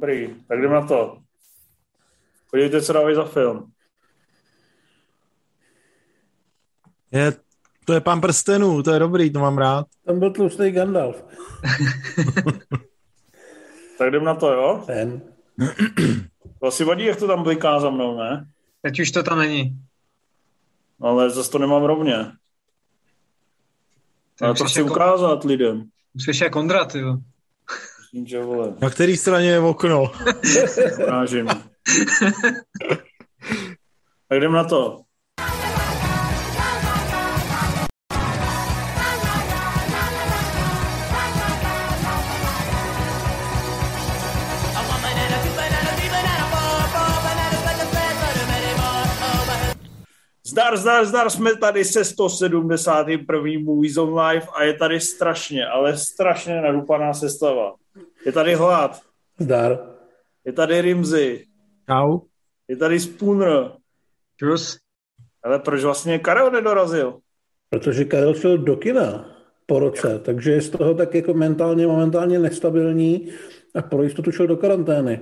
Dobrý, tak jdeme na to. Podívejte, co dávají za film. Je, to je pán prstenů, to je dobrý, to mám rád. Tam byl tlustý Gandalf. tak jdem na to, jo? Ten. To asi vadí, jak to tam bliká za mnou, ne? Teď už to tam není. Ale zase to nemám rovně. Ale to chci jako... ukázat lidem. Musíš jak Ondra, ty jo. Že vole. Na který straně je okno? Ukážím. tak jdem na to. Zdar, zdar, zdar, jsme tady se 171. Movie Zone Live a je tady strašně, ale strašně nadupaná sestava. Je tady Hlad. Zdar. Je tady Rimzy. Čau. Je tady Spooner. Čus. Ale proč vlastně Karel nedorazil? Protože Karel šel do kina po roce, takže je z toho tak jako mentálně, momentálně nestabilní a pro jistotu šel do karantény.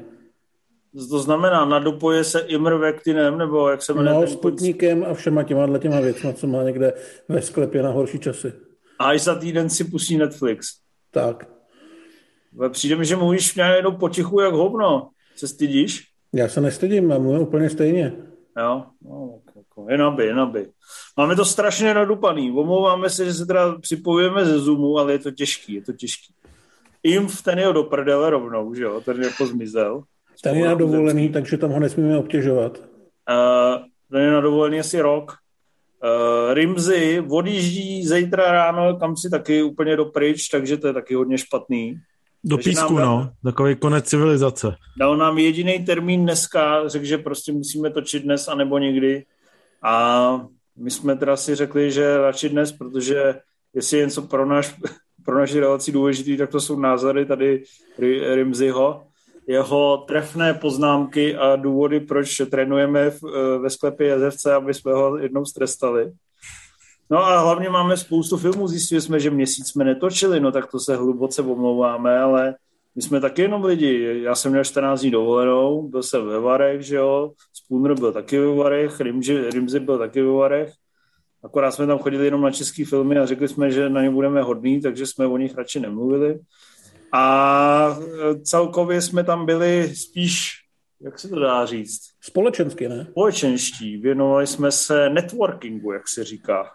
To znamená, nadopoje se Imrvektinem, nebo jak se jmenuje? No, Sputnikem a všema těma těma věcma, co má někde ve sklepě na horší časy. A i za týden si pustí Netflix. Tak. Přijde mi, že mluvíš mě jenom potichu jak hovno. Se stydíš? Já se nestydím, já mluvím úplně stejně. Jo, no, jako, jen aby, jen aby. Máme to strašně nadupaný. Omlouváme se, že se teda připojujeme ze Zoomu, ale je to těžký, je to těžký. Imf, ten je do prdele rovnou, že jo, ten jako zmizel. Ten je na dovolený, takže tam ho nesmíme obtěžovat. Uh, ten je na dovolený asi rok. Uh, Rimzy odjíždí zítra ráno, kam si taky úplně dopryč, takže to je taky hodně špatný. Do takže písku, dal, no. Takový konec civilizace. Dal nám jediný termín dneska, řekl, že prostě musíme točit dnes anebo někdy. A my jsme teda si řekli, že radši dnes, protože jestli je něco pro, naš, pro naši relaci důležitý, tak to jsou názory tady Rimzyho jeho trefné poznámky a důvody, proč trénujeme v, eh, ve sklepě Jezevce, aby jsme ho jednou strestali. No a hlavně máme spoustu filmů, zjistili jsme, že měsíc jsme netočili, no tak to se hluboce omlouváme, ale my jsme taky jenom lidi. Já jsem měl 14 dní dovolenou, byl jsem ve Varech, že jo, Spooner byl taky ve Varech, Rimzi, Rimzi byl taky ve Varech. Akorát jsme tam chodili jenom na české filmy a řekli jsme, že na ně budeme hodní, takže jsme o nich radši nemluvili. A celkově jsme tam byli spíš, jak se to dá říct? Společensky, ne? Společenští. Věnovali jsme se networkingu, jak se říká.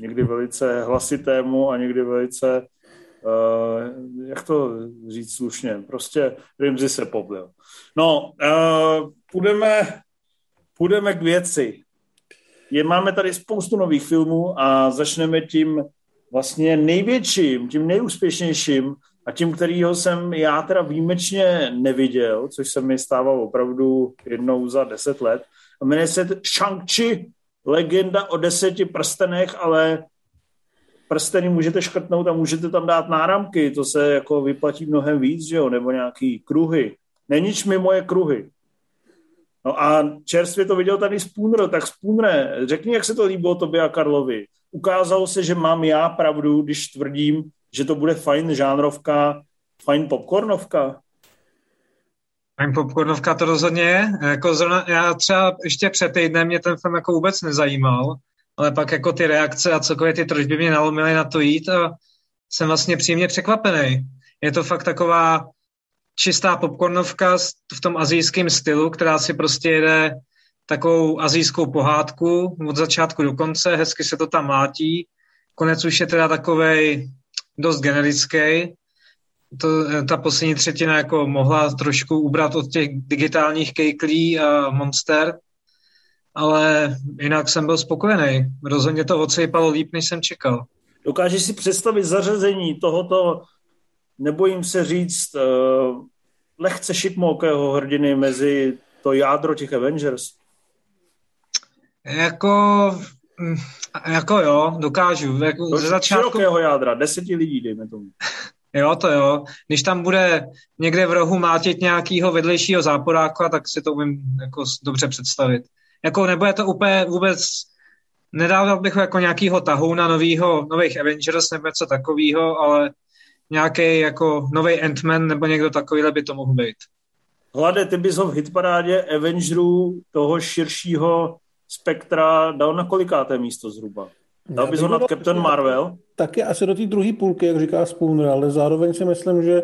Někdy velice hlasitému a někdy velice, uh, jak to říct slušně, prostě Rimzi se poblil. No, uh, půjdeme, půjdeme k věci. Je, máme tady spoustu nových filmů a začneme tím vlastně největším, tím nejúspěšnějším a tím, kterýho jsem já teda výjimečně neviděl, což se mi stávalo opravdu jednou za deset let, a jmenuje se Shang-Chi, legenda o deseti prstenech, ale prsteny můžete škrtnout a můžete tam dát náramky, to se jako vyplatí mnohem víc, že jo, nebo nějaký kruhy. Nenič mi moje kruhy. No a čerstvě to viděl tady Spooner, tak Spooner, řekni, jak se to líbilo tobě a Karlovi. Ukázalo se, že mám já pravdu, když tvrdím, že to bude fajn žánrovka, fajn popcornovka? Fajn popcornovka to rozhodně je. Jako zrovna, já třeba ještě před týdnem mě ten film jako vůbec nezajímal, ale pak jako ty reakce a celkově ty trošku mě nalomily na to jít a jsem vlastně příjemně překvapený. Je to fakt taková čistá popcornovka v tom azijském stylu, která si prostě jede takovou azijskou pohádku od začátku do konce, hezky se to tam mátí. Konec už je teda takovej dost generický. To, ta poslední třetina jako mohla trošku ubrat od těch digitálních kejklí a monster, ale jinak jsem byl spokojený. Rozhodně to odsejpalo líp, než jsem čekal. Dokážeš si představit zařazení tohoto, nebojím se říct, uh, lehce šikmokého hrdiny mezi to jádro těch Avengers? Jako Mm, jako jo, dokážu. Jako ze začátku... Širokého jádra, deseti lidí, dejme tomu. Jo, to jo. Když tam bude někde v rohu mátit nějakého vedlejšího záporáka, tak si to umím jako dobře představit. Jako nebude to úplně vůbec, nedával bych jako nějakýho tahouna novýho, nových Avengers nebo něco takového, ale nějaký jako nový Ant-Man nebo někdo takovýhle by to mohl být. Hlade, ty bys ho v hitparádě Avengerů toho širšího spektra dal na kolikáté místo zhruba? Dal bys ho nad Captain Marvel? Taky asi do té druhé půlky, jak říká Spooner, ale zároveň si myslím, že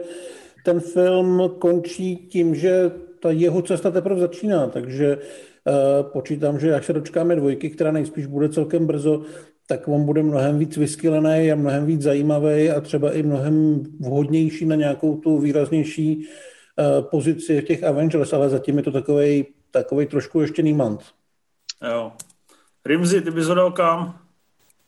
ten film končí tím, že ta jeho cesta teprve začíná, takže uh, počítám, že až se dočkáme dvojky, která nejspíš bude celkem brzo, tak on bude mnohem víc vyskylený a mnohem víc zajímavý a třeba i mnohem vhodnější na nějakou tu výraznější uh, pozici v těch Avengers, ale zatím je to takový takovej trošku ještě nímant. Jo. Rimzi, ty bys ho dal kam?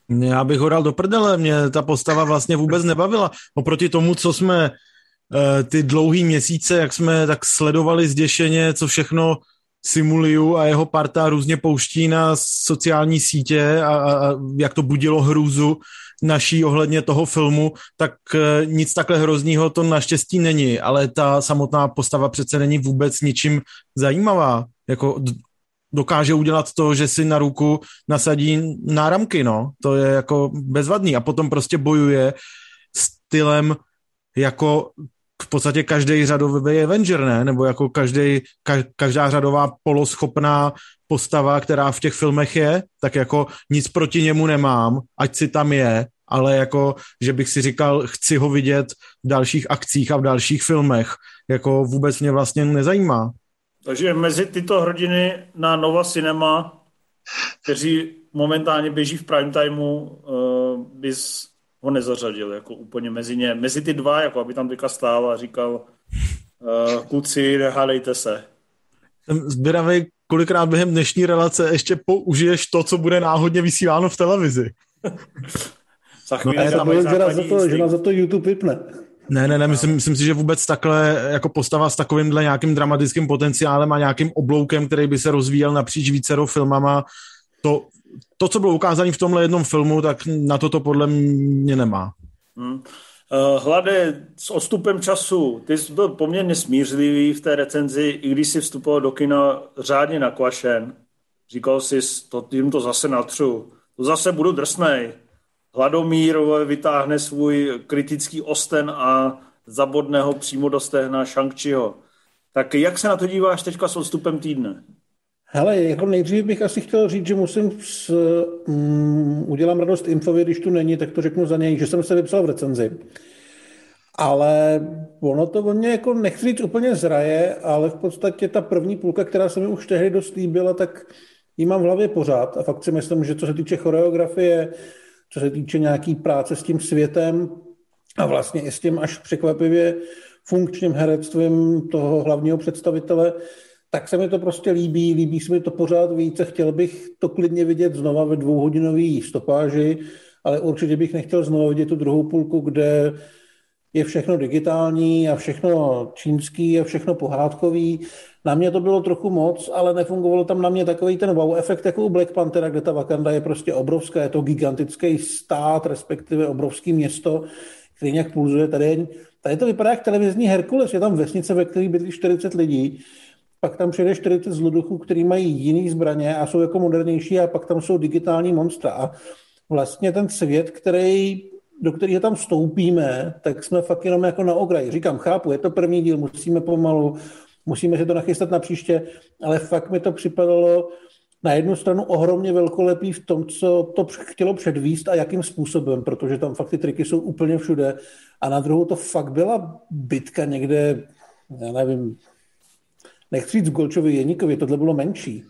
Já bych ho dal do prdele, mě ta postava vlastně vůbec nebavila. Oproti tomu, co jsme uh, ty dlouhý měsíce, jak jsme tak sledovali zděšeně, co všechno Simuliu a jeho parta různě pouští na sociální sítě a, a, a jak to budilo hrůzu naší ohledně toho filmu, tak e, nic takhle hroznýho to naštěstí není, ale ta samotná postava přece není vůbec ničím zajímavá. Jako dokáže udělat to, že si na ruku nasadí náramky, no. To je jako bezvadný. A potom prostě bojuje stylem jako v podstatě každý řadový Avenger, ne? Nebo jako každý, ka, každá řadová poloschopná postava, která v těch filmech je, tak jako nic proti němu nemám, ať si tam je, ale jako, že bych si říkal, chci ho vidět v dalších akcích a v dalších filmech, jako vůbec mě vlastně nezajímá. Takže mezi tyto hrdiny na Nova Cinema, kteří momentálně běží v prime timeu, uh, bys ho nezařadil jako úplně mezi ně. Mezi ty dva, jako aby tam teďka stál a říkal uh, kluci, nehádejte se. Jsem zběravý, kolikrát během dnešní relace ještě použiješ to, co bude náhodně vysíláno v televizi. Za chvíli no, to bylo, že, za to, že nás za to YouTube vypne. Ne, ne, ne, myslím, myslím si, že vůbec takhle jako postava s takovýmhle nějakým dramatickým potenciálem a nějakým obloukem, který by se rozvíjel napříč vícero filmama, to, to, co bylo ukázané v tomhle jednom filmu, tak na to to podle mě nemá. Hmm. Uh, Hlade, s odstupem času, ty jsi byl poměrně smířlivý v té recenzi, i když jsi vstupoval do kina řádně nakvašen. Říkal jsi, to, tím to zase natřu, to zase budu drsnej. Hladomír vytáhne svůj kritický osten a zabodne ho přímo do stehna Shang-Chiho. Tak jak se na to díváš teďka s odstupem týdne? Hele, jako nejdřív bych asi chtěl říct, že musím s, um, udělám radost Infovi, když tu není, tak to řeknu za něj, že jsem se vypsal v recenzi. Ale ono to o mě jako nechci říct úplně zraje, ale v podstatě ta první půlka, která se mi už tehdy dost líbila, tak ji mám v hlavě pořád. A fakt si myslím, že co se týče choreografie, co se týče nějaký práce s tím světem a vlastně i s tím až překvapivě funkčním herectvím toho hlavního představitele, tak se mi to prostě líbí, líbí se mi to pořád více, chtěl bych to klidně vidět znova ve dvouhodinové stopáži, ale určitě bych nechtěl znova vidět tu druhou půlku, kde je všechno digitální a všechno čínský a všechno pohádkový. Na mě to bylo trochu moc, ale nefungovalo tam na mě takový ten wow efekt jako u Black Panthera, kde ta Wakanda je prostě obrovská, je to gigantický stát, respektive obrovský město, který nějak pulzuje. Tady, tady to vypadá jak televizní Herkules, je tam vesnice, ve které bydlí 40 lidí, pak tam přijde 40 zloduchů, který mají jiný zbraně a jsou jako modernější a pak tam jsou digitální monstra. A vlastně ten svět, který do kterého tam vstoupíme, tak jsme fakt jenom jako na okraji. Říkám, chápu, je to první díl, musíme pomalu, musíme si to nachystat na příště, ale fakt mi to připadalo na jednu stranu ohromně velkolepý v tom, co to chtělo předvíst a jakým způsobem, protože tam fakt ty triky jsou úplně všude. A na druhou to fakt byla bitka někde, já nevím, nechci říct Golčovi Jeníkovi, tohle bylo menší.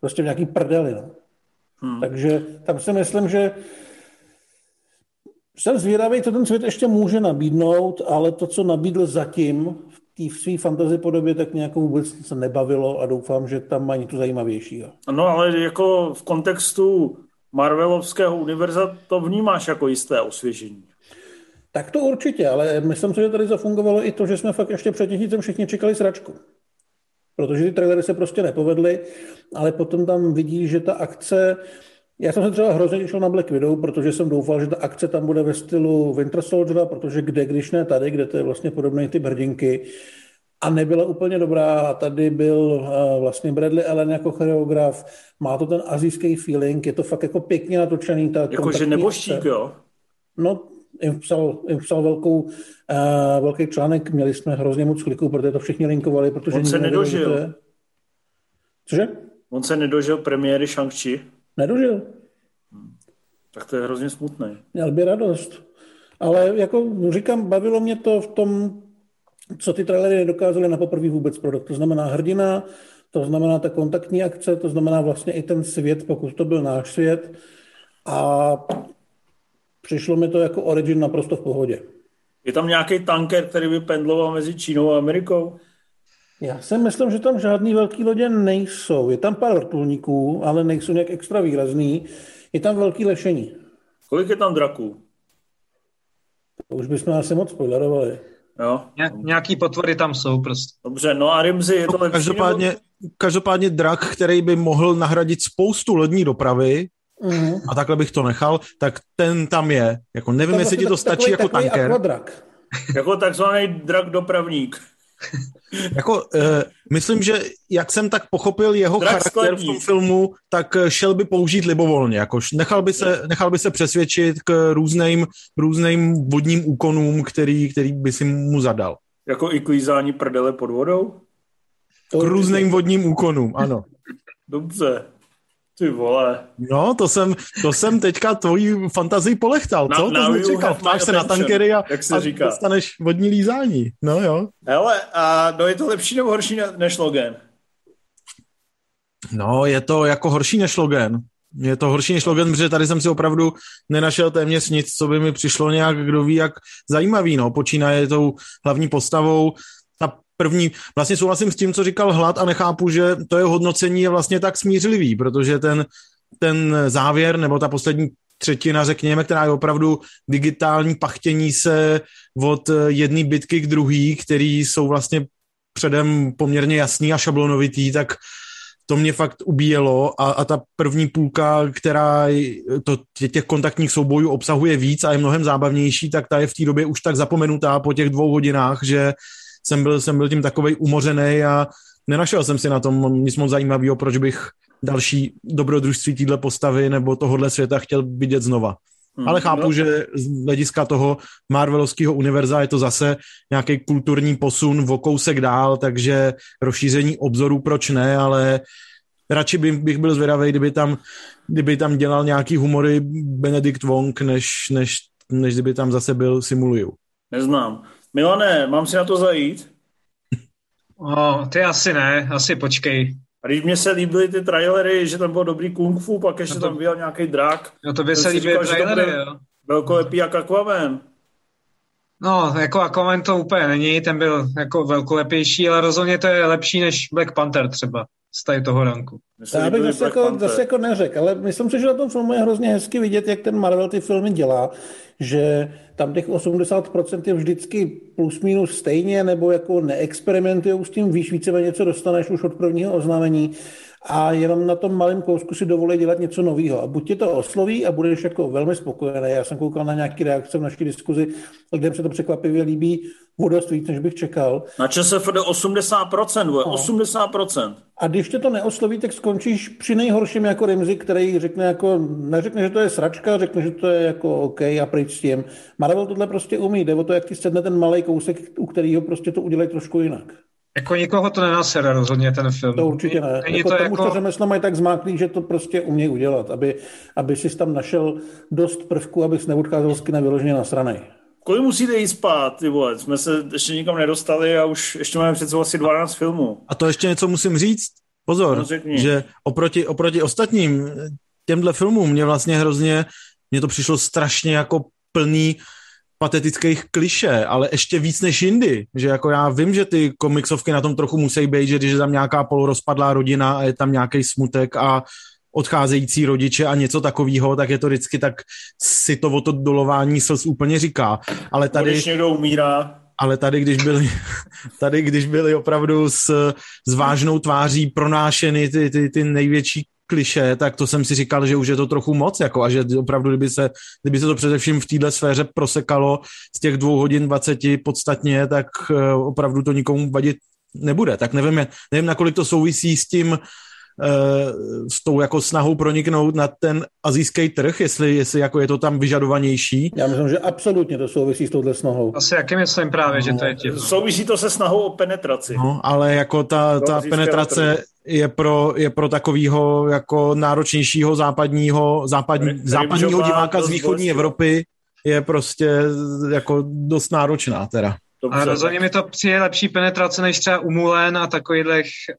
Prostě v nějaký prdeli. No. Hmm. Takže tam si myslím, že jsem zvědavý, co ten svět ještě může nabídnout, ale to, co nabídl zatím té své fantasy podobě, tak nějakou vůbec se nebavilo a doufám, že tam mají něco zajímavějšího. No ale jako v kontextu Marvelovského univerza to vnímáš jako jisté osvěžení. Tak to určitě, ale myslím si, že tady zafungovalo i to, že jsme fakt ještě před měsícem všichni čekali sračku. Protože ty trailery se prostě nepovedly, ale potom tam vidí, že ta akce já jsem se třeba hrozně těšil na Black Widow, protože jsem doufal, že ta akce tam bude ve stylu Winter Soldiera, protože kde, když ne tady, kde to je vlastně podobné ty hrdinky, a nebyla úplně dobrá. A tady byl uh, vlastně Bradley Allen jako choreograf, má to ten azijský feeling, je to fakt jako pěkně natočený. Ta Jakože neboštík, jo? No, jim psal, jim psal velkou, uh, velký článek, měli jsme hrozně moc kliků, protože to všichni linkovali, protože... On se nedožil. Nevěděli, je... Cože? On se nedožil premiéry Shang-Chi. Nedožil. Tak to je hrozně smutné. Měl by radost. Ale jako říkám, bavilo mě to v tom, co ty trailery nedokázaly na poprvé vůbec prodat. To znamená hrdina, to znamená ta kontaktní akce, to znamená vlastně i ten svět, pokud to byl náš svět. A přišlo mi to jako Origin naprosto v pohodě. Je tam nějaký tanker, který by pendloval mezi Čínou a Amerikou? Já si myslím, že tam žádný velký lodě nejsou. Je tam pár vrtulníků, ale nejsou nějak extra výrazný. Je tam velký lešení. Kolik je tam draků? To už bychom asi moc spoilerovali. Jo. Ně, nějaký potvory tam jsou prostě. Dobře, no a Rimzy je to lepší? Každopádně, nebo... každopádně drak, který by mohl nahradit spoustu lodní dopravy, Mhm. a takhle bych to nechal, tak ten tam je. Jako nevím, jestli ti to vlastně stačí jako takový tanker. Aquadrak. Jako takzvaný drak dopravník. Jako, uh, myslím, že jak jsem tak pochopil jeho Drak charakter v tom filmu, tak eh, šel by použít libovolně. Jako nechal, by se, nechal by se přesvědčit k různým, různým vodním úkonům, který, který by si mu zadal. Jako i klízání prdele pod vodou? K různým vodním úkonům, ano. Dobře. Ty vole. No, to jsem, to jsem teďka tvojí fantazii polechtal, Na- co? now To jsi you čekal, ptáš se na tankery a, jak se a říká. dostaneš vodní lízání. No jo. Hele, a no je to lepší nebo horší ne- než Logan? No, je to jako horší než Logan. Je to horší než Logan, protože tady jsem si opravdu nenašel téměř nic, co by mi přišlo nějak, kdo ví, jak zajímavý. No. Počínaje tou hlavní postavou. První, vlastně souhlasím s tím, co říkal Hlad a nechápu, že to jeho hodnocení je vlastně tak smířlivý, protože ten, ten závěr, nebo ta poslední třetina, řekněme, která je opravdu digitální pachtění se od jedné bitky k druhý, který jsou vlastně předem poměrně jasný a šablonovitý, tak to mě fakt ubíjelo a, a ta první půlka, která to, těch kontaktních soubojů obsahuje víc a je mnohem zábavnější, tak ta je v té době už tak zapomenutá po těch dvou hodinách, že jsem byl, jsem byl tím takovej umořený a nenašel jsem si na tom nic moc zajímavého, proč bych další dobrodružství téhle postavy nebo tohohle světa chtěl vidět znova. Hmm. Ale chápu, No, že z hlediska toho Marvelovského univerza je to zase nějaký kulturní posun o kousek dál, takže rozšíření obzorů proč ne, ale radši by, bych byl zvědavý, kdyby tam, kdyby tam dělal nějaký humory Benedict Wong, než, než, než kdyby tam zase byl Simuliu. Neznám. Milane, mám si na to zajít? O, ty asi ne, asi počkej. A když mě se líbily ty trailery, že tam bylo dobrý kung fu, pak ještě No to- tam byl nějaký drak, No to by se to trailery, jo. velkolepý jak Aquaman. No, jako Aquaman to úplně není, ten byl jako velkolepější, ale rozhodně to je lepší než Black Panther třeba z tady toho ranku. Já bych zase jako, zase jako neřekl, ale myslím si, že na tom filmu je hrozně hezky vidět, jak ten Marvel ty filmy dělá, že tam těch 80% je vždycky plus minus stejně, nebo jako neexperimentují s tím, víš víceméně, co dostaneš už od prvního oznámení a jenom na tom malém kousku si dovolí dělat něco nového. A buď tě to osloví a budeš jako velmi spokojený. Já jsem koukal na nějaké reakce v naší diskuzi, kde se to překvapivě líbí o dost víc, než bych čekal. Na ČSFD 80%, vole, 80%. A když tě to neosloví, tak skončíš při nejhorším jako Rimzi, který řekne jako, neřekne, že to je sračka, řekne, že to je jako OK a pryč s tím. Marvel tohle prostě umí, jde o to, jak ti sedne ten malý kousek, u kterého prostě to udělají trošku jinak. Jako nikoho to nenasere rozhodně ten film. To určitě ne. Není Jako to tam už to jako, řemeslo mají tak zmáklý, že to prostě umějí udělat, aby, aby si tam našel dost prvků, abys neodcházel z kina vyloženě na straně. Kolik musíte jít spát, ty vole? Jsme se ještě nikam nedostali a už ještě máme před sebou asi 12 filmů. A to ještě něco musím říct. Pozor, No, že oproti, oproti ostatním těmhle filmům mě vlastně hrozně, mně to přišlo strašně jako plný patetických kliše, ale ještě víc než jindy, že jako já vím, že ty komiksovky na tom trochu musí být, že když je tam nějaká polorozpadlá rodina a je tam nějaký smutek a odcházející rodiče a něco takového, tak je to vždycky tak si to o to dolování slz úplně říká. Ale Tady... Když někdo umírá, ale tady, když byli, tady, když byli opravdu s, s vážnou tváří pronášeny ty, ty, ty největší kliše, tak to jsem si říkal, že už je to trochu moc, jako a že opravdu, kdyby se, kdyby se to především v téhle sféře prosekalo z těch dvou hodin 20 podstatně, tak eh, opravdu to nikomu vadit nebude. Tak nevím, nevím, nakolik to souvisí s tím, s tou jako snahou proniknout na ten azijský trh, jestli, jestli jako je to tam vyžadovanější. Já myslím, že absolutně to souvisí s touhle snahou. Asi jakým myslím právě, no, že to je tím. Souvisí to se snahou o penetraci. No, ale jako ta, ta penetrace je pro, je pro takového jako náročnějšího západního, západní, západního diváka z východní Evropy je prostě jako dost náročná teda. Dobře, a rozhodně mi to přijde lepší penetrace než třeba umulen a takových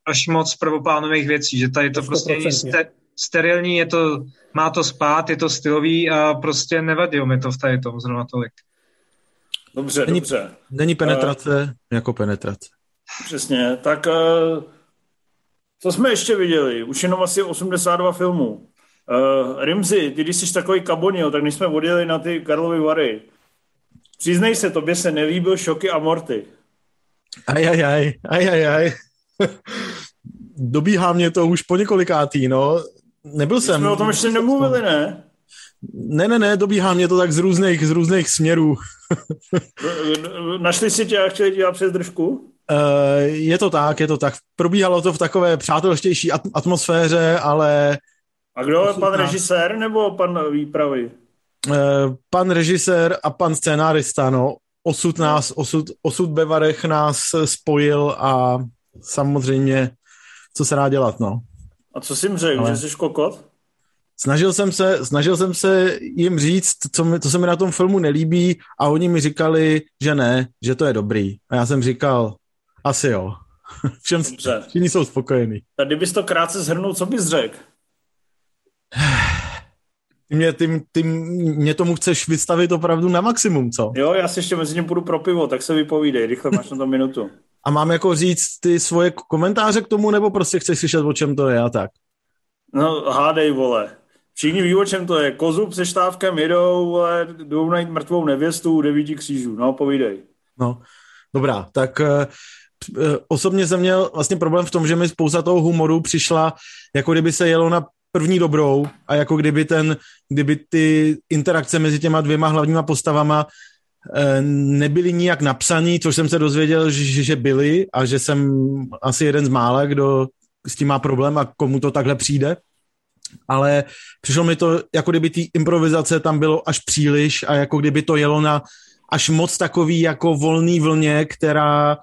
až moc prvoplánových věcí, že tady to prostě není ster, sterilní, je to, má to spát, je to stylový a prostě nevadilo mi to v tady tom zrovna tolik. Dobře, není, dobře. Není penetrace uh, jako penetrace. Přesně, tak uh, co jsme ještě viděli? Už jenom asi 82 filmů. Uh, Rimzi, ty když jsi takový kabonil, tak když jsme odjeli na ty Karlovy Vary, Přiznej se, tobě se nelíbil šoky a morty. Ajajaj, ajajaj. Dobíhá mě to už po několikátý, no. Nebyl jsem. Jsme o tom ještě nemluvili, ne? Ne, ne, ne, dobíhá mě to tak z různých, z různých směrů. Našli si tě a chtěli dělat přes držku? Uh, je to tak, je to tak. Probíhalo to v takové přátelštější atmosféře, ale... A kdo, pan režisér nebo pan výpravy? Eh, pan režisér a pan scénárista, no, osud nás, osud, osud Bevarech nás spojil a samozřejmě, co se dá dělat, no. A co jsi jim řekl, Ale... že jsi kokot? Snažil jsem se, snažil jsem se jim říct, co, mi, co se mi na tom filmu nelíbí a oni mi říkali, že ne, že to je dobrý. A já jsem říkal, asi jo. Všem, všichni jsou spokojení. A kdybys to krátce zhrnul, co bys řekl? Ty mě, ty, ty mě tomu chceš vystavit opravdu na maximum, co? Jo, já si ještě mezi ním půjdu pro pivo, tak se vypovídej, rychle máš na to minutu. A mám jako říct ty svoje komentáře k tomu, nebo prostě chceš slyšet, o čem to je a tak? No, hádej, vole. Všichni ví, o čem to je. Kozu se štávkem jedou, vole, jdou najít mrtvou nevěstu u devíti křížů. No, povídej. No, dobrá, tak uh, osobně jsem měl vlastně problém v tom, že mi spousta toho humoru přišla, jako kdyby se jelo na první dobrou a jako kdyby ten, kdyby ty interakce mezi těma dvěma hlavníma postavama eh, nebyly nijak napsaný, což jsem se dozvěděl, že, že byly a že jsem asi jeden z mála, kdo s tím má problém a komu to takhle přijde. Ale přišlo mi to, jako kdyby ty improvizace tam bylo až příliš a jako kdyby to jelo na až moc takový jako volný vlně, která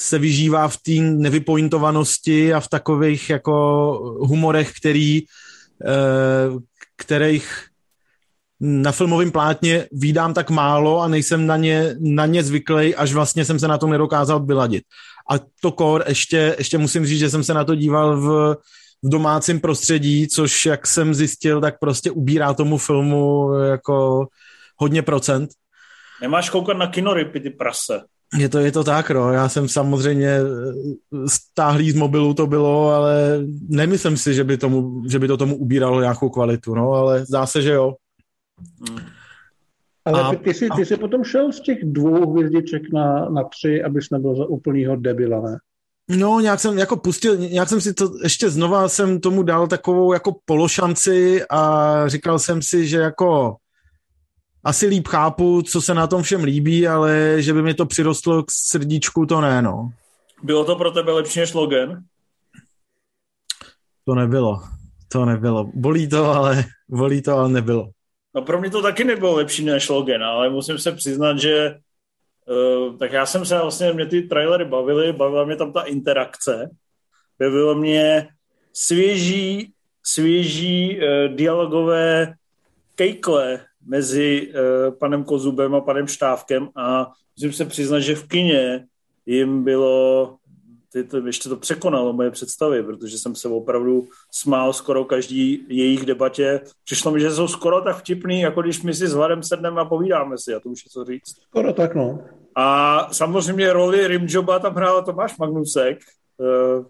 se vyžívá v té nevypointovanosti a v takových jako humorech, který Eh, kterých na filmovém plátně výdám tak málo a nejsem na ně, na ně zvyklý, až vlastně jsem se na to nedokázal vyladit. A to kor, ještě, ještě musím říct, že jsem se na to díval v, v domácím prostředí, což jak jsem zjistil, tak prostě ubírá tomu filmu jako hodně procent. Nemáš koukat na kinoripy, ty prase. Je to, je to tak, no. Já jsem samozřejmě eh, stáhlý z mobilu to bylo, ale nemyslím si, že by, tomu, že by to tomu ubíralo nějakou kvalitu, no, ale zdá se, že jo. Hmm. Ale a, ty, jsi, ty jsi potom šel z těch dvou hvězdiček na, na tři, abys nebyl za úplnýho debila, ne? No, nějak jsem jako pustil, nějak jsem si to, ještě znova jsem tomu dal takovou jako pološanci a říkal jsem si, že jako asi líp chápu, co se na tom všem líbí, ale že by mi to přirostlo k srdíčku, to ne, no. Bylo to pro tebe lepší než Logan? To nebylo. To nebylo. Bolí to, ale bolí to, ale nebylo. No pro mě to taky nebylo lepší než Logan, ale musím se přiznat, že uh, tak já jsem se vlastně, mě ty trailery bavily, bavila mě tam ta interakce, bavilo mě svěží, svěží uh, dialogové kejkle mezi uh, panem Kozubem a panem Štávkem a musím se přiznat, že v kině jim bylo, ty to, ještě to překonalo moje představy, protože jsem se opravdu smál skoro každý jejich debatě. Přišlo mi, že jsou skoro tak vtipný, jako když my si s Vladem sedneme a povídáme si, a to už je co říct. Skoro tak, no. A samozřejmě roli Rimjoba tam hrál Tomáš Magnusek. Uh,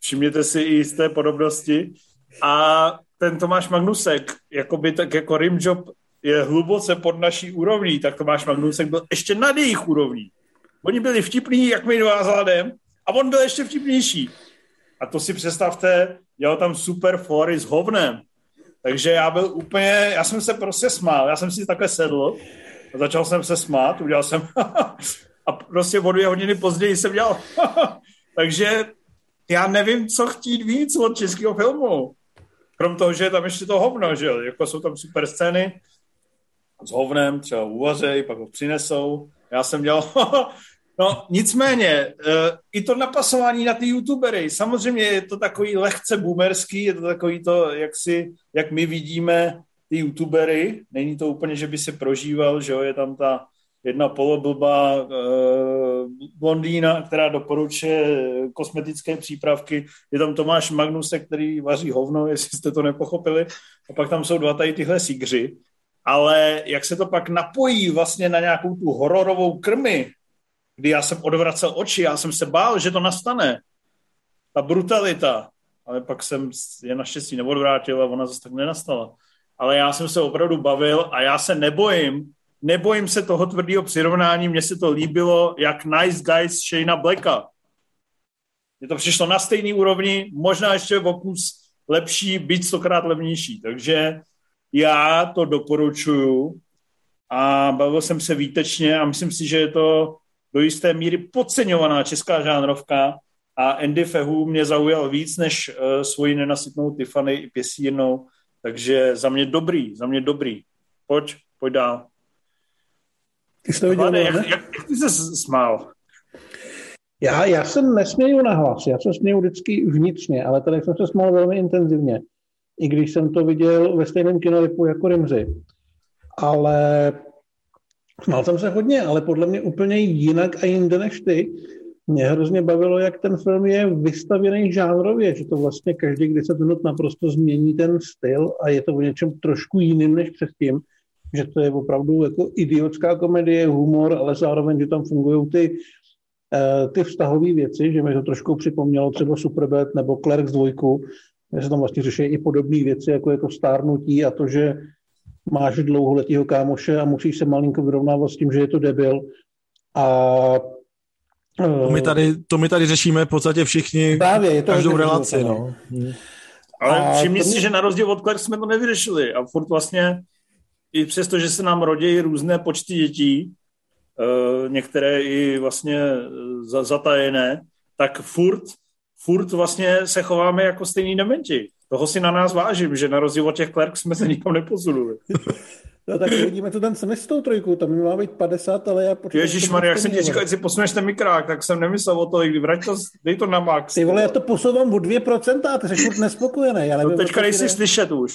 všimněte si i z té podobnosti. A ten Tomáš Magnusek, jakoby tak jako rimjob je hluboce pod naší úrovní, tak Tomáš Magnusek byl ještě nad jejich úrovní. Oni byli vtipní, jak my dva zádem, a on byl ještě vtipnější. A to si představte, dělal tam super fory s hovnem. Takže já byl úplně, já jsem se prostě smál, já jsem si takhle sedl a začal jsem se smát, udělal jsem a prostě o dvě hodiny později jsem dělal Takže já nevím, co chtít víc od českého filmu. Krom toho, že je tam ještě to hovno, že jo? Jako jsou tam super scény s hovnem, třeba uvařej, pak ho přinesou. Já jsem dělal... no, nicméně, eh, i to napasování na ty youtubery, samozřejmě je to takový lehce boomerský, je to takový to, jak, si, jak my vidíme ty youtubery, není to úplně, že by se prožíval, že jo, je tam ta jedna poloblbá uh, blondýna, která doporučuje kosmetické přípravky. Je tam Tomáš Magnusek, který vaří hovno, jestli jste to nepochopili. A pak tam jsou dva tady tyhle sígři. Ale jak se to pak napojí vlastně na nějakou tu hororovou krmi, kdy já jsem odvracel oči, já jsem se bál, že to nastane. Ta brutalita. Ale pak jsem je naštěstí neodvrátil a ona zase tak nenastala. Ale já jsem se opravdu bavil a já se nebojím, nebojím se toho tvrdého přirovnání, mně se to líbilo, jak Nice Guys Shayna Blacka. Mně to přišlo na stejný úrovni, možná ještě v okus lepší, byť stokrát levnější. Takže já to doporučuju a bavil jsem se výtečně a myslím si, že je to do jisté míry podceňovaná česká žánrovka a Andy Fehu mě zaujal víc než uh, svoji nenasytnou Tiffany i pěsírnou, takže za mě dobrý, za mě dobrý. Pojď, pojď dál. Ty jsi to viděl, Vlade, jak, jak, jak ty se smál? Já, já se nesměju na hlas, já se směju vždycky vnitřně, ale tady jsem se smál velmi intenzivně, i když jsem to viděl ve stejném kinolipu jako Rimzy. Ale smál jsem se hodně, ale podle mě úplně jinak a jinde než ty. Mě hrozně bavilo, jak ten film je vystavěný žánrově, že to vlastně každý když se minut naprosto změní ten styl a je to o něčem trošku jiným než předtím že to je opravdu jako idiotská komedie, humor, ale zároveň, že tam fungují ty, eh, ty vztahové věci, že mi to trošku připomnělo třeba Superbad nebo Clerks dvojku, že se tam vlastně řeší i podobné věci, jako je to stárnutí a to, že máš dlouholetého kámoše a musíš se malinko vyrovnávat s tím, že je to debil. A to my tady, to my tady řešíme v podstatě všichni Právě, je to každou relaci. No. Ale všimni si, že na rozdíl od Claire jsme to nevyřešili a furt vlastně i přesto, že se nám rodí různé počty dětí, uh, některé i vlastně zatajené, tak furt, furt vlastně se chováme jako stejní dementi. Toho si na nás vážím, že na rozdíl od těch klerk jsme se nikam neposunuli. No tak vidíme to ten jsem s tou trojkou, tam má být 50, ale já počkej. Ježíš Maria, jak jsem ti říkal, si posuneš ten mikrák, tak jsem nemyslel o to, vrať to, dej to na max. Ty vole, já to posouvám o 2%, a ty jsi furt nespokojený. Nevím, no teďka nejsi slyšet už.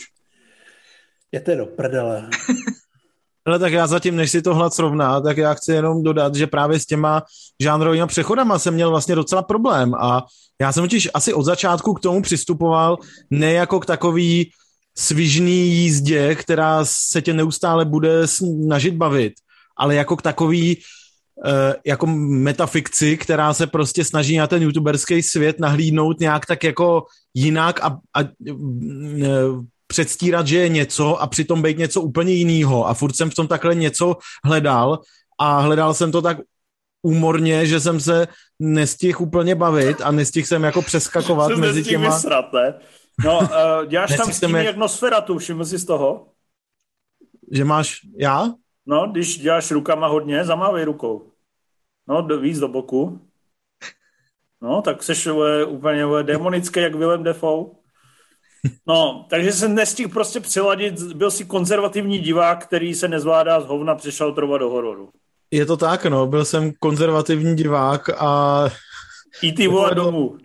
Je to do prdele. Ale tak já zatím, než si to hlad srovná, tak já chci jenom dodat, že právě s těma žánrovými přechodama jsem měl vlastně docela problém a já jsem totiž asi od začátku k tomu přistupoval ne jako k takový svižný jízdě, která se tě neustále bude snažit bavit, ale jako k takový uh, jako metafikci, která se prostě snaží na ten youtuberský svět nahlídnout nějak tak jako jinak a, a uh, předstírat, že je něco a přitom být něco úplně jiného. A furt jsem v tom takhle něco hledal a hledal jsem to tak úmorně, že jsem se nestihl úplně bavit a nestihl jsem jako přeskakovat jsem mezi těma... Vysrat, ne? No, uh, děláš tam s tím jak... jednosferatu, všiml si z toho? Že máš, já? No, když děláš rukama hodně, zamávej rukou. No, do, víc do boku. No, tak seš úplně demonický, jak Willem Defoe. No, takže jsem nestihl prostě přiladit, byl si konzervativní divák, který se nezvládá z hovna přešaltrovat do hororu. Je to tak, no, byl jsem konzervativní divák a... I ty vole domů.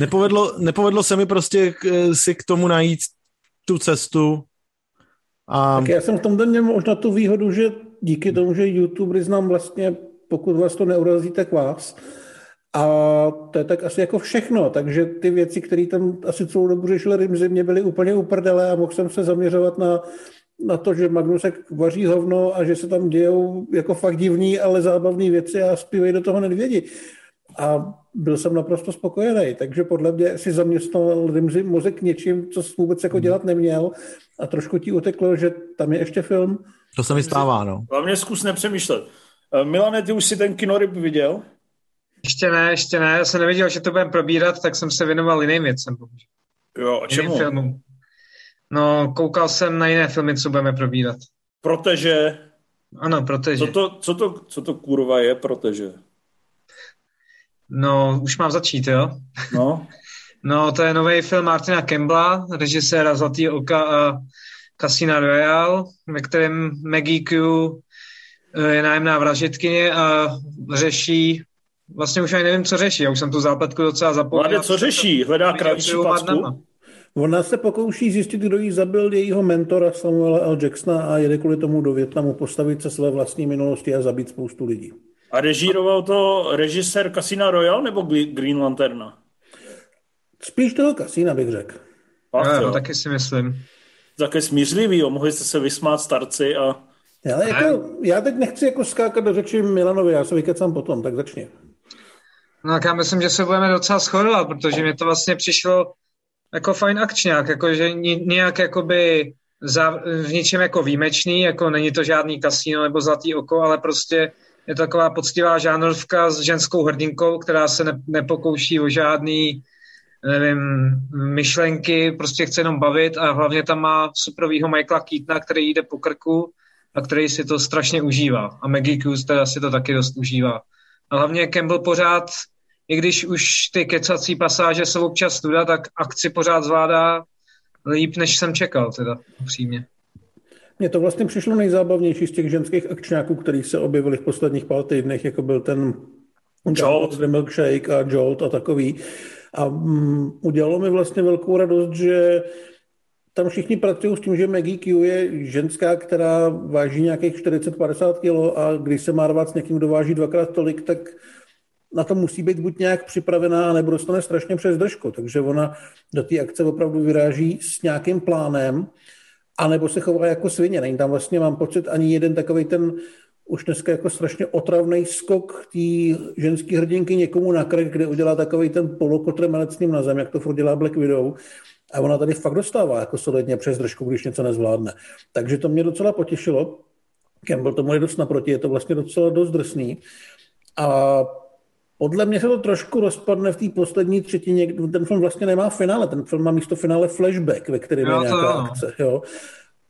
Nepovedlo, nepovedlo se mi prostě k, si k tomu najít tu cestu. A... Tak já jsem v tom měl možná tu výhodu, že díky tomu, že youtubery znám vlastně, pokud vás to neurazí, tak vás, a to je tak asi jako všechno, takže ty věci, které tam asi celou dobu řešili Rimzy, mě byly úplně uprdele a mohl jsem se zaměřovat na, na to, že Magnusek vaří hovno a že se tam dějou jako fakt divný, ale zábavné věci a zpívají do toho nedvědi. A byl jsem naprosto spokojený, takže podle mě si zaměstnal Rimzy mozek něčím, co vůbec jako dělat neměl a trošku ti uteklo, že tam je ještě film. To se mi stává, no. Hlavně zkus nepřemýšlet. Milane, ty už si ten kinoryb viděl? Ještě ne, ještě ne. Já jsem nevěděl, že to budeme probírat, tak jsem se věnoval jiným věcem. Jo, a čemu? Filmům. No, koukal jsem na jiné filmy, co budeme probírat. Protože? Ano, protože. Co to, co to, co to kurva je, protože? No, už mám začít, jo? No. no, to je nový film Martina Kembla, režiséra Zlatý oka a Casino Royale, ve kterém Maggie Q eh, je nájemná vražitkyně a řeší Vlastně už ani nevím, co řeší. Já už jsem tu zápletku docela zapomněl. Mladě, co řeší? Hledá krající packu? Ona se pokouší zjistit, kdo jí zabil jejího mentora Samuela L. Jacksona a jede kvůli tomu do Větnamu postavit se své vlastní minulosti a zabít spoustu lidí. A režíroval to režisér Casino Royale nebo Green Lanterna? Spíš toho Casina bych řekl. Já, jo. taky si myslím. Také smířlivý, jo. mohli jste se vysmát starci a... Ale jako, já teď nechci jako skákat do řeči Milanovi, já se vykecám potom, tak začni. No tak já myslím, že se budeme docela shodovat, protože mi to vlastně přišlo jako fajn akčňák, jako že nějak jakoby za, v ničem jako výjimečný, jako není to žádný kasíno nebo zlatý oko, ale prostě je to taková poctivá žánrovka s ženskou hrdinkou, která se ne, nepokouší o žádný nevím, myšlenky, prostě chce jenom bavit a hlavně tam má superovýho Michaela Keatona, který jde po krku a který si to strašně užívá. A Maggie Q teda si to taky dost užívá. A hlavně Campbell pořád i když už ty kecací pasáže jsou občas studa, tak akci pořád zvládá líp, než jsem čekal, teda upřímně. Mně to vlastně přišlo nejzábavnější z těch ženských akčňáků, který se objevili v posledních pár týdnech, jako byl ten Jolt. The Milkshake a Jolt a takový. A um, udělalo mi vlastně velkou radost, že tam všichni pracují s tím, že Maggie Q je ženská, která váží nějakých 40-50 kg a když se má rvát s někým, kdo váží dvakrát tolik, tak na to musí být buď nějak připravená, nebo dostane strašně přes držku. Takže ona do té akce opravdu vyráží s nějakým plánem, anebo se chová jako svině. Není tam vlastně, mám pocit, ani jeden takový ten už dneska jako strašně otravný skok té ženské hrdinky někomu na krk, kde udělá takový ten polokotremelec s ním na zem, jak to furt dělá Black Widow. A ona tady fakt dostává jako solidně přes držku, když něco nezvládne. Takže to mě docela potěšilo. Campbell tomu je dost naproti, je to vlastně docela dost drsný. A podle mě se to trošku rozpadne v té poslední třetině. Ten film vlastně nemá finále, ten film má místo finále flashback, ve kterém je nějaká to, akce. Jo.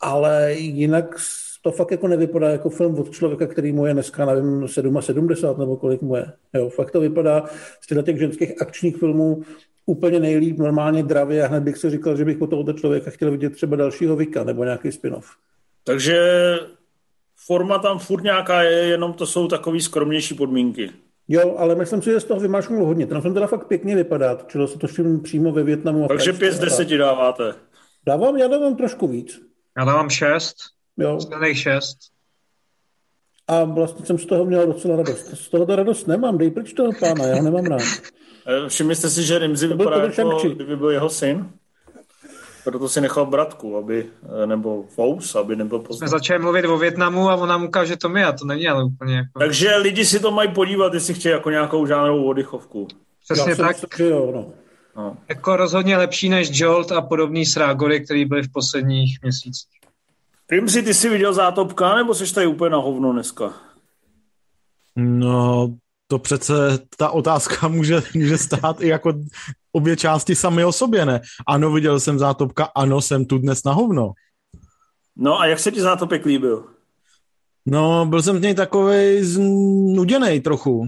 Ale jinak to fakt jako nevypadá jako film od člověka, který mu je dneska, nevím, 77 nebo kolik mu je. Jo, fakt to vypadá z těch ženských akčních filmů úplně nejlíp, normálně dravě a hned bych si říkal, že bych po tohoto člověka chtěl vidět třeba dalšího Vika nebo nějaký spin-off. Takže forma tam furt nějaká je, jenom to jsou takové skromnější podmínky. Jo, ale myslím si, že z toho vymášnul hodně. Ten film teda fakt pěkně vypadá. Čilo se to film přímo ve Větnamu. Takže pět z deseti dáváte. Dávám, já dávám trošku víc. Já dávám šest. Jo. Skvělých šest. A vlastně jsem z toho měl docela radost. Z toho to radost nemám, dej pryč toho pána, já ho nemám rád. Eh, všimli jste si, že Rimzi vypadá jako, kdyby byl jeho syn? Proto si nechal bratku, aby, eh, nebo Fous, aby nebyl poznat. Jsme začali mluvit o Větnamu a ona mu ukáže to my a to není ale úplně jako... Takže lidi si to mají podívat, jestli chtějí jako nějakou žánrovou oddychovku. Přesně Já tak. Myslím, jo, no. No. Jako rozhodně lepší než Jolt a podobný srágory, který byly v posledních měsících. si ty jsi viděl zátopka, nebo jsi tady úplně na hovno dneska? No, to přece ta otázka může, může stát i jako obě části sami o sobě, ne? Ano, viděl jsem zátopka, ano, jsem tu dnes na hovno. No a jak se ti zátopek líbil? No, byl jsem z něj takovej znuděnej trochu.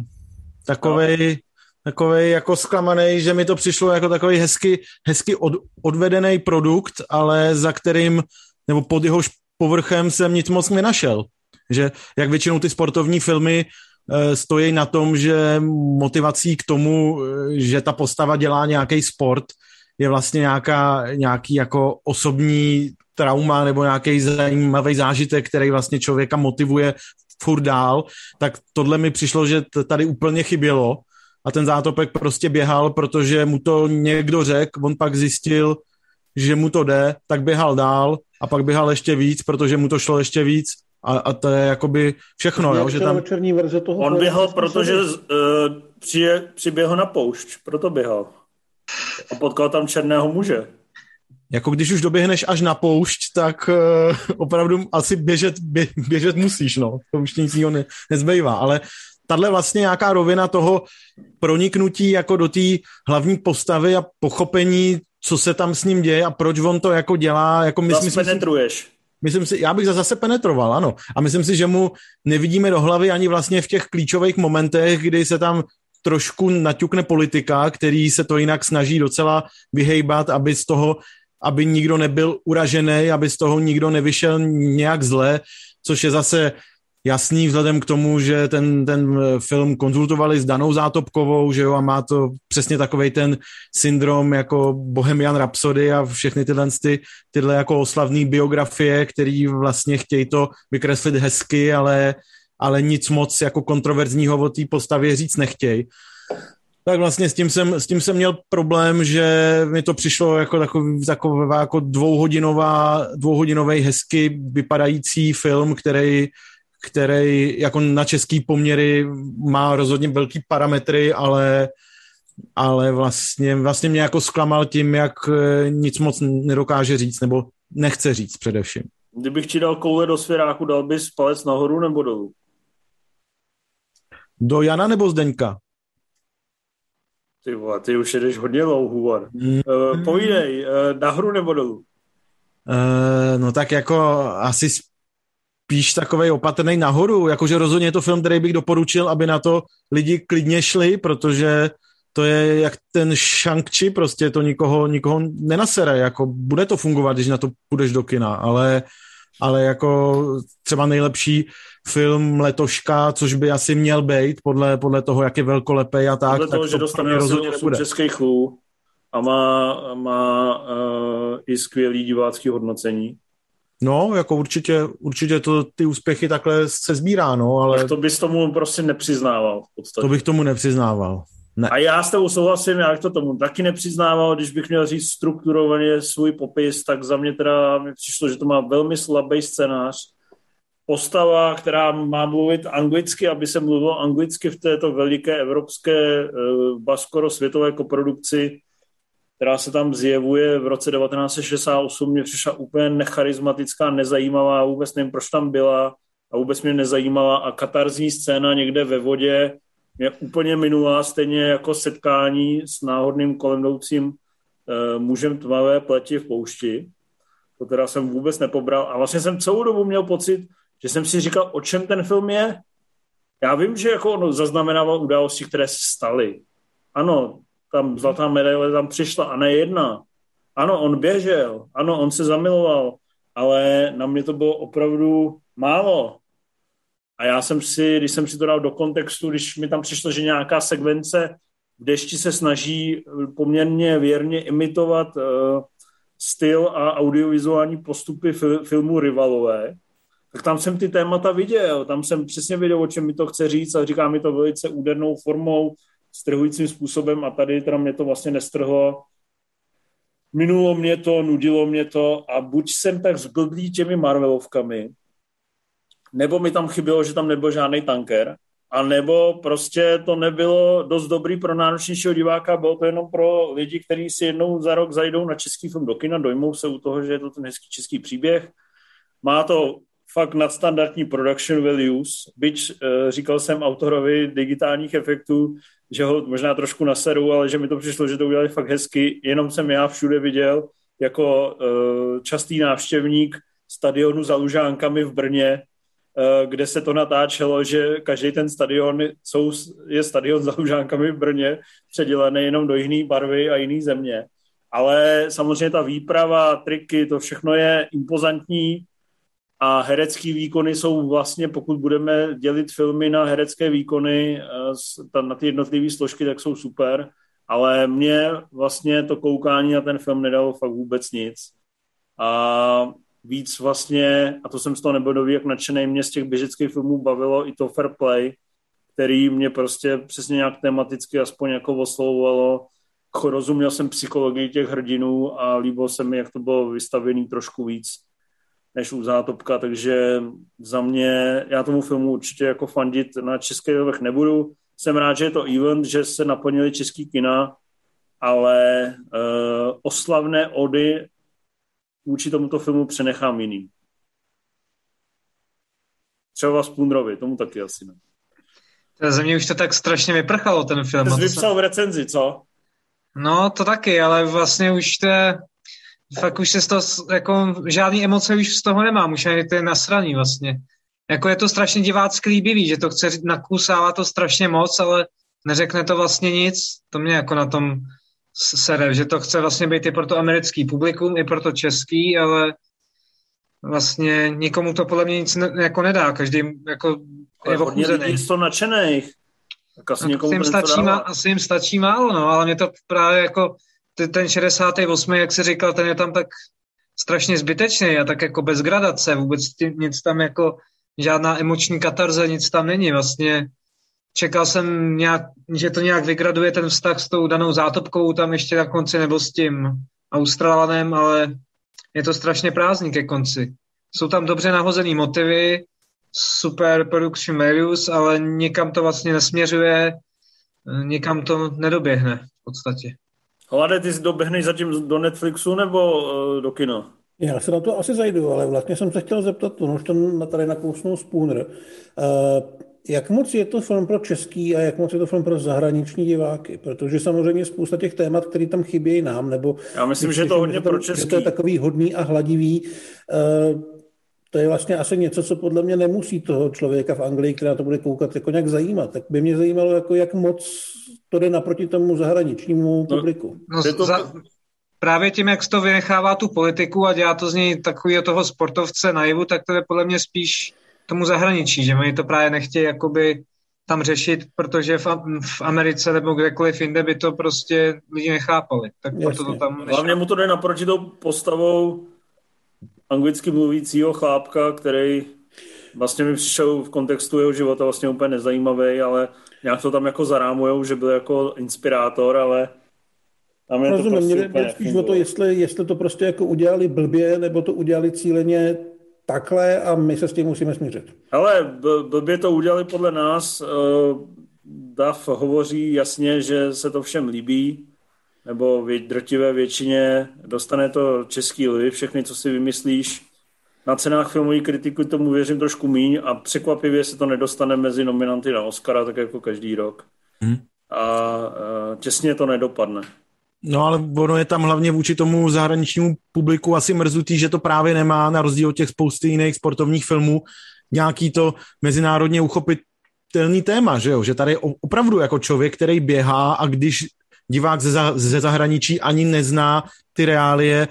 Takovej, no. takovej jako zklamaný, že mi to přišlo jako takový hezky, hezky od, odvedený produkt, ale za kterým, nebo pod jehož povrchem jsem nic moc nenašel. Že jak většinou ty sportovní filmy stojí na tom, že motivací k tomu, eh, že ta postava dělá nějaký sport, je vlastně nějaká, nějaký jako osobní trauma nebo nějaký zajímavý zážitek, který vlastně člověka motivuje furt dál, tak tohle mi přišlo, že tady úplně chybělo a ten zátopek prostě běhal, protože mu to někdo řekl, on pak zjistil, že mu to jde, tak běhal dál a pak běhal ještě víc, protože mu to šlo ještě víc a, a to je jakoby všechno, jo, že tam... Černý verze toho On běhal, protože uh, přije, přiběhl na poušť, proto běhal. A potkal tam černého muže. Jako když už doběhneš až na poušť, tak uh, opravdu asi běžet, bě, běžet musíš, no. To už nic jiného ne, nezbývá, ale tahle vlastně nějaká rovina toho proniknutí jako do té hlavní postavy a pochopení, co se tam s ním děje a proč on to jako dělá. Jako my, Zas penetruješ. Myslím si, já bych zase penetroval, ano. A myslím si, že mu nevidíme do hlavy ani vlastně v těch klíčových momentech, kdy se tam trošku naťukne politika, který se to jinak snaží docela vyhejbat, aby z toho, aby nikdo nebyl uražený, aby z toho nikdo nevyšel nějak zle, což je zase jasný vzhledem k tomu, že ten, ten film konzultovali s Danou Zátopkovou, že jo, a má to přesně takový ten syndrom jako Bohemian Rhapsody a všechny tyhle, ty, tyhle jako oslavné biografie, který vlastně chtějí to vykreslit hezky, ale, ale nic moc jako kontroverzního o té postavě říct nechtějí. Tak vlastně s tím, jsem, s tím jsem měl problém, že mi to přišlo jako takový, taková jako dvouhodinová, dvouhodinový hezky vypadající film, který který jako na český poměry má rozhodně velký parametry, ale, ale vlastně, vlastně mě jako zklamal tím, jak eh, nic moc nedokáže říct, nebo nechce říct především. Kdybych ti dal koule do svěráku, dal bys palec nahoru nebo dolů? Do Jana nebo Zdeňka? Ty vole, ty už jedeš hodně dlouhů. Mm. Uh, povídej, uh, nahoru nebo dolů? Uh, no tak jako asi spíš takový opatrný nahoru, jakože rozhodně je to film, který bych doporučil, aby na to lidi klidně šli, protože to je jak ten shang prostě to nikoho, nikoho nenasere, jako bude to fungovat, když na to půjdeš do kina, ale, ale jako třeba nejlepší film letoška, což by asi měl být podle, podle toho, jak je velkolepej a tak. Podle toho, tak že to dostane rozhodně českých lů a má, má uh, i skvělý divácký hodnocení. No, jako určitě, určitě to ty úspěchy takhle se sbírá, no, ale... Tak to bys tomu prostě nepřiznával. V podstatě. To bych tomu nepřiznával. Ne. A já s tebou souhlasím, já bych to tomu taky nepřiznával, když bych měl říct strukturovaně svůj popis, tak za mě teda mi přišlo, že to má velmi slabý scénář. Postava, která má mluvit anglicky, aby se mluvilo anglicky v této veliké evropské, uh, skoro světové koprodukci, která se tam zjevuje v roce 1968, mě přišla úplně necharizmatická, nezajímavá, vůbec nevím, proč tam byla a vůbec mě nezajímala a katarzní scéna někde ve vodě mě úplně minula, stejně jako setkání s náhodným kolem jdoucím uh, mužem tmavé pleti v poušti. To teda jsem vůbec nepobral a vlastně jsem celou dobu měl pocit, že jsem si říkal, o čem ten film je. Já vím, že jako on zaznamenával události, které se staly. Ano, tam zlatá medaile tam přišla a ne jedna. Ano, on běžel, ano, on se zamiloval, ale na mě to bylo opravdu málo. A já jsem si, když jsem si to dal do kontextu, když mi tam přišlo, že nějaká sekvence v dešti se snaží poměrně věrně imitovat uh, styl a audiovizuální postupy fil- filmu Rivalové, tak tam jsem ty témata viděl, tam jsem přesně viděl, o čem mi to chce říct a říká mi to velice údernou formou, strhujícím způsobem a tady teda mě to vlastně nestrhlo. Minulo mě to, nudilo mě to a buď jsem tak zblblý těmi Marvelovkami, nebo mi tam chybělo, že tam nebyl žádný tanker, a nebo prostě to nebylo dost dobrý pro náročnějšího diváka, bylo to jenom pro lidi, kteří si jednou za rok zajdou na český film do kina, dojmou se u toho, že je to ten hezký český příběh. Má to fakt nadstandardní production values, byť uh, říkal jsem autorovi digitálních efektů, že ho možná trošku naseru, ale že mi to přišlo, že to udělali fakt hezky, jenom jsem já všude viděl jako uh, častý návštěvník stadionu za Lužánkami v Brně, uh, kde se to natáčelo, že každý ten stadion jsou, je stadion za Lužánkami v Brně, předělený jenom do jiné barvy a jiné země. Ale samozřejmě ta výprava, triky, to všechno je impozantní, a herecké výkony jsou vlastně, pokud budeme dělit filmy na herecké výkony, eh, na ty jednotlivé složky, tak jsou super, ale mě vlastně to koukání na ten film nedalo fakt vůbec nic. A víc vlastně, a to jsem z toho nebyl doví, jak nadšený, mě z těch běžeckých filmů bavilo i to fair play, který mě prostě přesně nějak tematicky aspoň jako oslovovalo. Rozuměl jsem psychologii těch hrdinů a líbilo se mi, jak to bylo vystavený trošku víc než u Zátopka, takže za mě, já tomu filmu určitě jako fandit na český webech nebudu. Jsem rád, že je to event, že se naplnili český kina, ale uh, oslavné ody vůči tomuto filmu přenechám jiným. Třeba Spundrovi, tomu taky asi ne. Za mě už to tak strašně vyprchalo, ten film. Jsi vypsal v recenzi, co? No, to taky, ale vlastně už to je fakt už se z toho, jako žádný emoce už z toho nemám, už je to je nasraný vlastně. Jako je to strašně divácky líbivý, že to chce nakusává to strašně moc, ale neřekne to vlastně nic. To mě jako na tom sere, že to chce vlastně být i pro to americký publikum, i pro to český, ale vlastně nikomu to podle mě nic ne, jako nedá. Každý jako ale je hodně lidí jsou nadšených. Tak asi, no, asi, jim stačí má, asi jim stačí málo, no, ale mě to právě jako ten 68. jak se říkal, ten je tam tak strašně zbytečný a tak jako bez gradace, vůbec nic tam jako, žádná emoční katarze, nic tam není. Vlastně čekal jsem, nějak, že to nějak vygraduje ten vztah s tou danou zátopkou tam ještě na konci nebo s tím Australanem, ale je to strašně prázdný ke konci. Jsou tam dobře nahozený motivy, super production values, ale nikam to vlastně nesměřuje, nikam to nedoběhne v podstatě. Hlade, ty doběhneš zatím do Netflixu nebo uh, do kina? Já se na to asi zajdu, ale vlastně jsem se chtěl zeptat, no už tam tady nakousnul Spooner. Uh, jak moc je to film pro český a jak moc je to film pro zahraniční diváky? Protože samozřejmě spousta těch témat, které tam chybějí nám, nebo... Já myslím, že je to hodně pro český. Že to je takový hodný a hladivý. Uh, to je vlastně asi něco, co podle mě nemusí toho člověka v Anglii, který na to bude koukat, jako nějak zajímat. Tak by mě zajímalo, jako jak moc to jde naproti tomu zahraničnímu no, publiku. No, to... za, právě tím, jak to vynechává tu politiku a dělá to z něj takového toho sportovce naivu, tak to je podle mě spíš tomu zahraničí, že oni to právě nechtějí jakoby tam řešit, protože v, v Americe nebo kdekoliv jinde by to prostě lidi nechápali. Tak Jasně. proto to tam nešlo. Hlavně mu to jde naproti tou postavou anglicky mluvícího chlápka, který vlastně mi přišel v kontextu jeho života vlastně úplně nezajímavý, ale nějak to tam jako zarámujou, že byl jako inspirátor, ale tam je Rozumím, to prostě mě spíš o to, jestli, jestli to prostě jako udělali blbě, nebo to udělali cíleně takhle a my se s tím musíme smířit. Ale blbě to udělali podle nás. Eh, DAF hovoří jasně, že se to všem líbí, nebo drtivé většině dostane to český lid, všechny, co si vymyslíš. Na cenách filmové kritiky tomu věřím trošku míň a překvapivě se to nedostane mezi nominanty na Oscara, tak jako každý rok. Hmm. A, a těsně to nedopadne. No ale ono je tam hlavně vůči tomu zahraničnímu publiku asi mrzutý, že to právě nemá, na rozdíl od těch spousty jiných sportovních filmů, nějaký to mezinárodně uchopitelný téma, že jo? Že tady opravdu jako člověk, který běhá a když divák ze, ze zahraničí ani nezná ty reálie,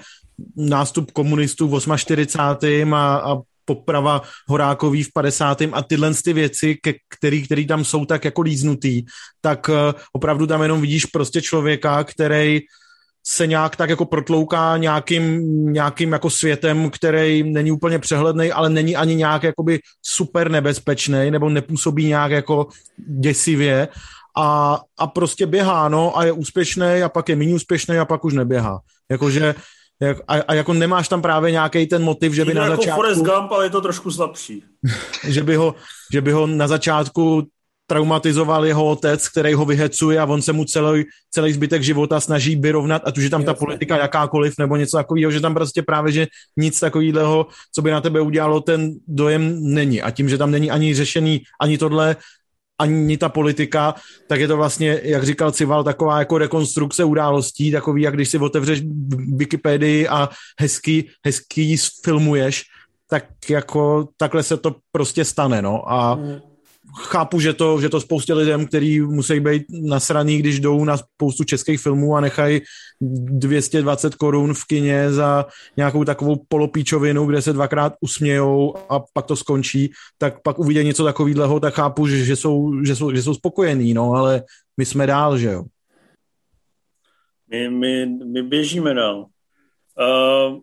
nástup komunistů v 48. a, a poprava Horákový v 50. a tyhle ty věci, ke, který, který tam jsou tak jako líznutý, tak uh, opravdu tam jenom vidíš prostě člověka, který se nějak tak jako protlouká nějakým, nějakým jako světem, který není úplně přehledný, ale není ani nějak jakoby super nebezpečný nebo nepůsobí nějak jako děsivě a, a prostě běhá, no, a je úspěšný a pak je méně úspěšný a pak už neběhá. Jakože jak, a, a jako nemáš tam právě nějaký ten motiv, že by Jde na jako začátku... Forrest Gump, ale je to trošku slabší. že, by ho, že by ho na začátku traumatizoval jeho otec, který ho vyhecuje a on se mu celý, celý zbytek života snaží vyrovnat, a tu, že tam ta politika jakákoliv nebo něco takového, že tam prostě právě, že nic takového, co by na tebe udělalo, ten dojem není. A tím, že tam není ani řešený ani tohle, ani ta politika, tak je to vlastně, jak říkal Cival, taková jako rekonstrukce událostí, takový, jak když si otevřeš Wikipedii a hezky, hezky filmuješ, tak jako takhle se to prostě stane, no. A mm chápu, že to, že to spoustě lidem, kteří musí být nasraný, když jdou na spoustu českých filmů a nechají 220 korun v kině za nějakou takovou polopíčovinu, kde se dvakrát usmějou a pak to skončí, tak pak uvidí něco takového, tak chápu, že, že, jsou, že, jsou, že jsou spokojení, no, ale my jsme dál, že jo. My, my, my běžíme dál. Uh,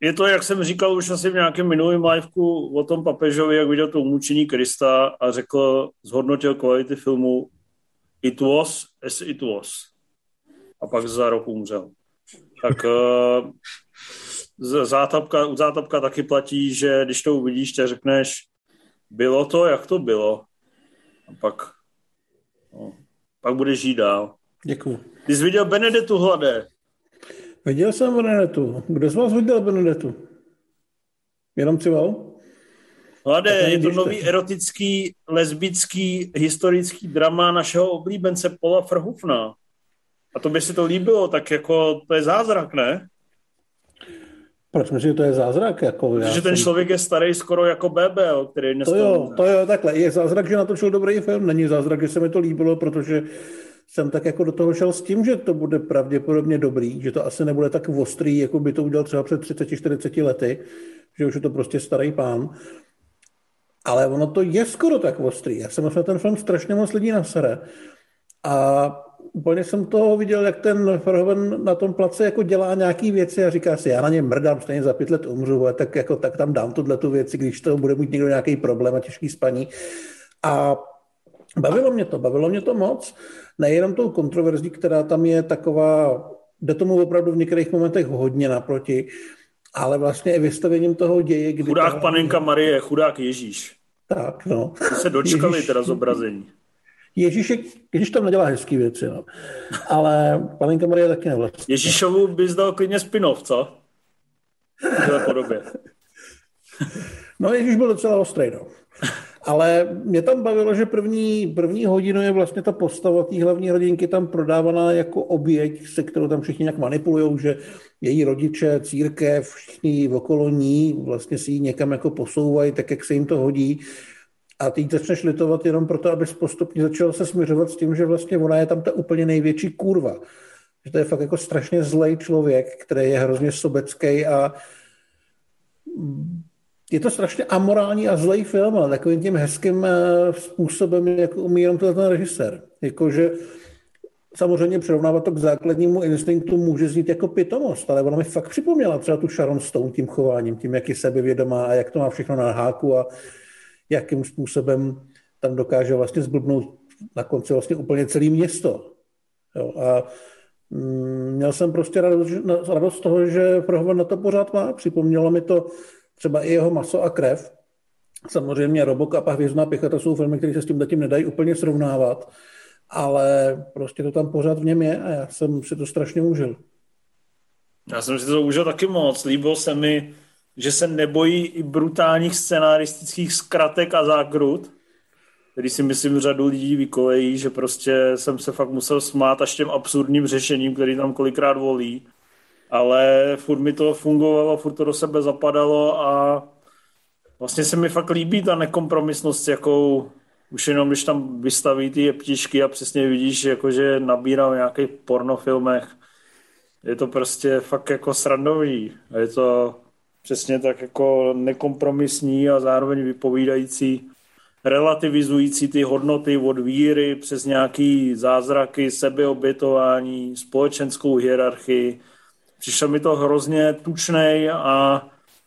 je to, jak jsem říkal už asi v nějakém minulém liveku o tom papežovi, jak viděl to umučení Krista a řekl, zhodnotil kvality filmu It was as it was. A pak za rok umřel. Tak uh, zátapka, u zátapka taky platí, že když to uvidíš, tak řekneš, bylo to, jak to bylo. A pak, no, pak budeš žít dál. Děkuji. Ty jsi viděl Benedetu Hladé. Viděl jsem Benedetu. Kdo z vás viděl Benedetu? Jenom Cival? Mladé, je to nový erotický, lesbický, historický drama našeho oblíbence Paula Frhufna. A to by si to líbilo, tak jako to je zázrak, ne? Proč myslím, že to je zázrak? Jako Protože ten jsem... člověk je starý skoro jako Bebe, který dnes To jo, to jo, takhle. Je zázrak, že natočil dobrý film. Není zázrak, že se mi to líbilo, protože jsem tak jako do toho šel s tím, že to bude pravděpodobně dobrý, že to asi nebude tak ostrý, jako by to udělal třeba před 30-40 lety, že už je to prostě starý pán. Ale ono to je skoro tak ostrý. Já jsem na ten film strašně moc lidí na sere. A úplně jsem to viděl, jak ten Verhoeven na tom place jako dělá nějaký věci a říká si, já na ně mrdám, stejně za pět let umřu, a tak, jako, tak tam dám tuhle tu věci, když to bude mít někdo nějaký problém a těžký spaní. A bavilo mě to, bavilo mě to moc. Nejenom tou kontroverzí, která tam je taková, jde tomu opravdu v některých momentech hodně naproti, ale vlastně i vystavením toho děje. Kdy chudák ta... panenka Marie, chudák Ježíš. Tak, no. Ty se dočkali Ježíš... teda zobrazení. Ježíšek, Ježíš tam nedělá hezký věci, no. ale panenka Marie taky nevlastní. Ježíšovu bys dal klidně spinov, co? V podobě. no Ježíš byl docela ostrý, no. Ale mě tam bavilo, že první, první hodinu je vlastně ta postava té hlavní rodinky tam prodávaná jako oběť, se kterou tam všichni nějak manipulují, že její rodiče, církev, všichni okolo ní vlastně si ji někam jako posouvají, tak jak se jim to hodí. A ty začneš litovat jenom proto, abys postupně začal se směřovat s tím, že vlastně ona je tam ta úplně největší kurva. Že to je fakt jako strašně zlej člověk, který je hrozně sobecký a je to strašně amorální a zlej film, ale takovým tím hezkým eh, způsobem, jak umí jenom ten režisér. Jakože samozřejmě přirovnávat to k základnímu instinktu může znít jako pitomost, ale ona mi fakt připomněla třeba tu Sharon Stone tím chováním, tím, jak je sebevědomá a jak to má všechno na háku a jakým způsobem tam dokáže vlastně zblbnout na konci vlastně úplně celé město. Jo, a mm, měl jsem prostě radost, radost toho, že Prohovan na to pořád má. Připomnělo mi to třeba i jeho maso a krev. Samozřejmě Robocop a Hvězdná pěchota jsou filmy, které se s tím zatím nedají úplně srovnávat, ale prostě to tam pořád v něm je a já jsem si to strašně užil. Já jsem si to užil taky moc. Líbilo se mi, že se nebojí i brutálních scenaristických zkratek a zákrut, který si myslím řadu lidí vykolejí, že prostě jsem se fakt musel smát až těm absurdním řešením, který tam kolikrát volí ale furt mi to fungovalo, furt to do sebe zapadalo a vlastně se mi fakt líbí ta nekompromisnost, jakou už jenom když tam vystaví ty jeptišky a přesně vidíš, jakože nabírá v nějakých pornofilmech. Je to prostě fakt jako srandový. Je to přesně tak jako nekompromisní a zároveň vypovídající, relativizující ty hodnoty od víry přes nějaký zázraky, sebeobětování, společenskou hierarchii, Přišel mi to hrozně tučný a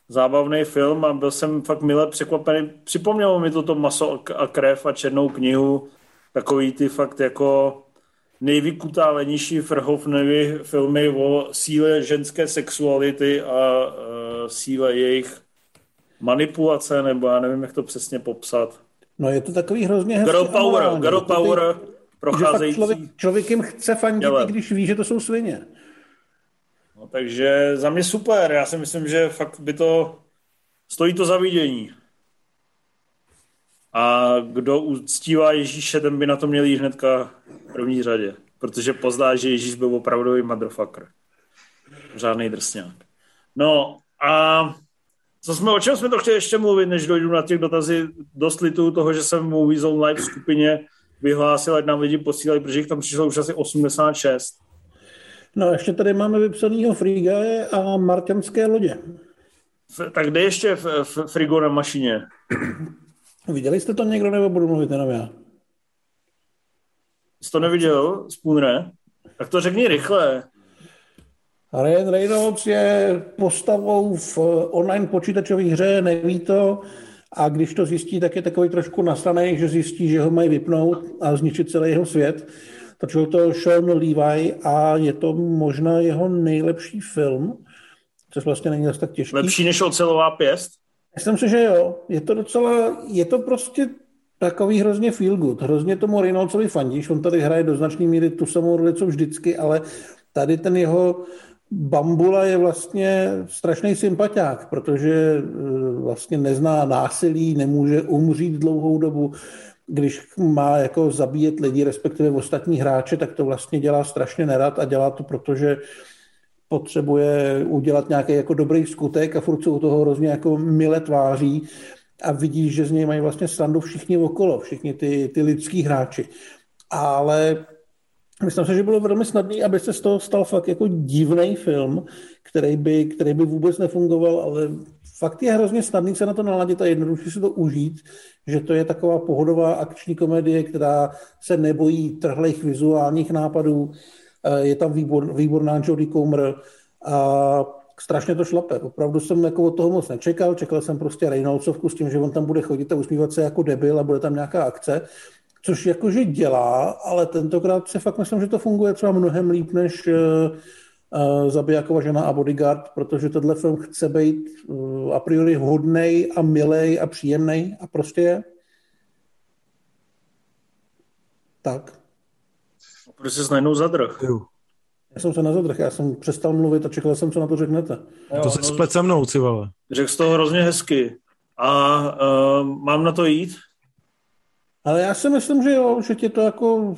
zábavný film a byl jsem fakt milé překvapený. Připomnělo mi to to maso a krev a černou knihu, takový ty fakt jako nejvykutálenější Verhoevenovy filmy o síle ženské sexuality a uh, síle jejich manipulace, nebo já nevím, jak to přesně popsat. No je to takový hrozně hezký. Girl power, girl power, procházející. Člověk, člověk jim chce fandit, i když ví, že to jsou svině. Takže za mě super. Já si myslím, že fakt by to stojí to za vidění. A kdo uctívá Ježíše, ten by na to měl jít hnedka v první řadě. Protože pozná, že Ježíš byl opravdový motherfucker. Žádný drsňák. No a co jsme, o čem jsme to chtěli ještě mluvit, než dojdu na těch dotazy. Dost litu toho, že jsem v Movie Live skupině vyhlásil, ať nám lidi posílají, protože jich tam přišlo už asi 86. No ještě tady máme vypsanýho Frigaje a Marťanské lodě. Tak kde ještě v, v Frigo na mašině? Viděli jste to někdo, nebo budu mluvit jenom já? Jsi to neviděl, Spoonre? Tak to řekni rychle. Ryan Reynolds je postavou v online počítačové hře, neví to, a když to zjistí, tak je takový trošku nasraný, že zjistí, že ho mají vypnout a zničit celý jeho svět. Točil to Sean Levi a je to možná jeho nejlepší film, což vlastně není zase tak těžký. Lepší než ocelová pěst? Myslím si, že jo. Je to docela, je to prostě takový hrozně feel good. Hrozně tomu Reynoldsovi fandíš. On tady hraje do značné míry tu samou roli, co vždycky, ale tady ten jeho Bambula je vlastně strašný sympatiák, protože eh, vlastně nezná násilí, nemůže umřít dlouhou dobu, když má jako zabíjet lidi, respektive ostatní hráče, tak to vlastně dělá strašně nerad a dělá to, protože potřebuje udělat nějaký jako dobrý skutek a furt se u toho hrozně jako mile tváří a vidí, že z něj mají vlastně srandu všichni okolo, všichni ty, ty lidský hráči. Ale myslím si, že bylo velmi snadné, aby se z toho stal fakt jako divný film, který by, který by vůbec nefungoval, ale fakt je hrozně snadný se na to naladit a jednoduše si to užít, že to je taková pohodová akční komedie, která se nebojí trhlých vizuálních nápadů. Eh, je tam výbor, výborná Jodie Comer a strašně to šlape. Opravdu jsem jako od toho moc nečekal. Čekal jsem prostě Reynoldsovku s tím, že on tam bude chodit a usmívat se jako debil a bude tam nějaká akce. Což jakože dělá, ale tentokrát se fakt myslím, že to funguje třeba mnohem líp než uh, uh, Zabijakova žena a Bodyguard, protože tenhle film chce být uh, a priori hodnej a milej a příjemný a prostě je. Tak. Proč jsi najednou zadrh? Já jsem se nezadrh, já jsem přestal mluvit a čekal jsem, co na to řeknete. Jo, to se no, splet se mnou, vole. Řekl jsi to hrozně hezky. A uh, mám na to jít? Ale já si myslím, že jo, že tě to jako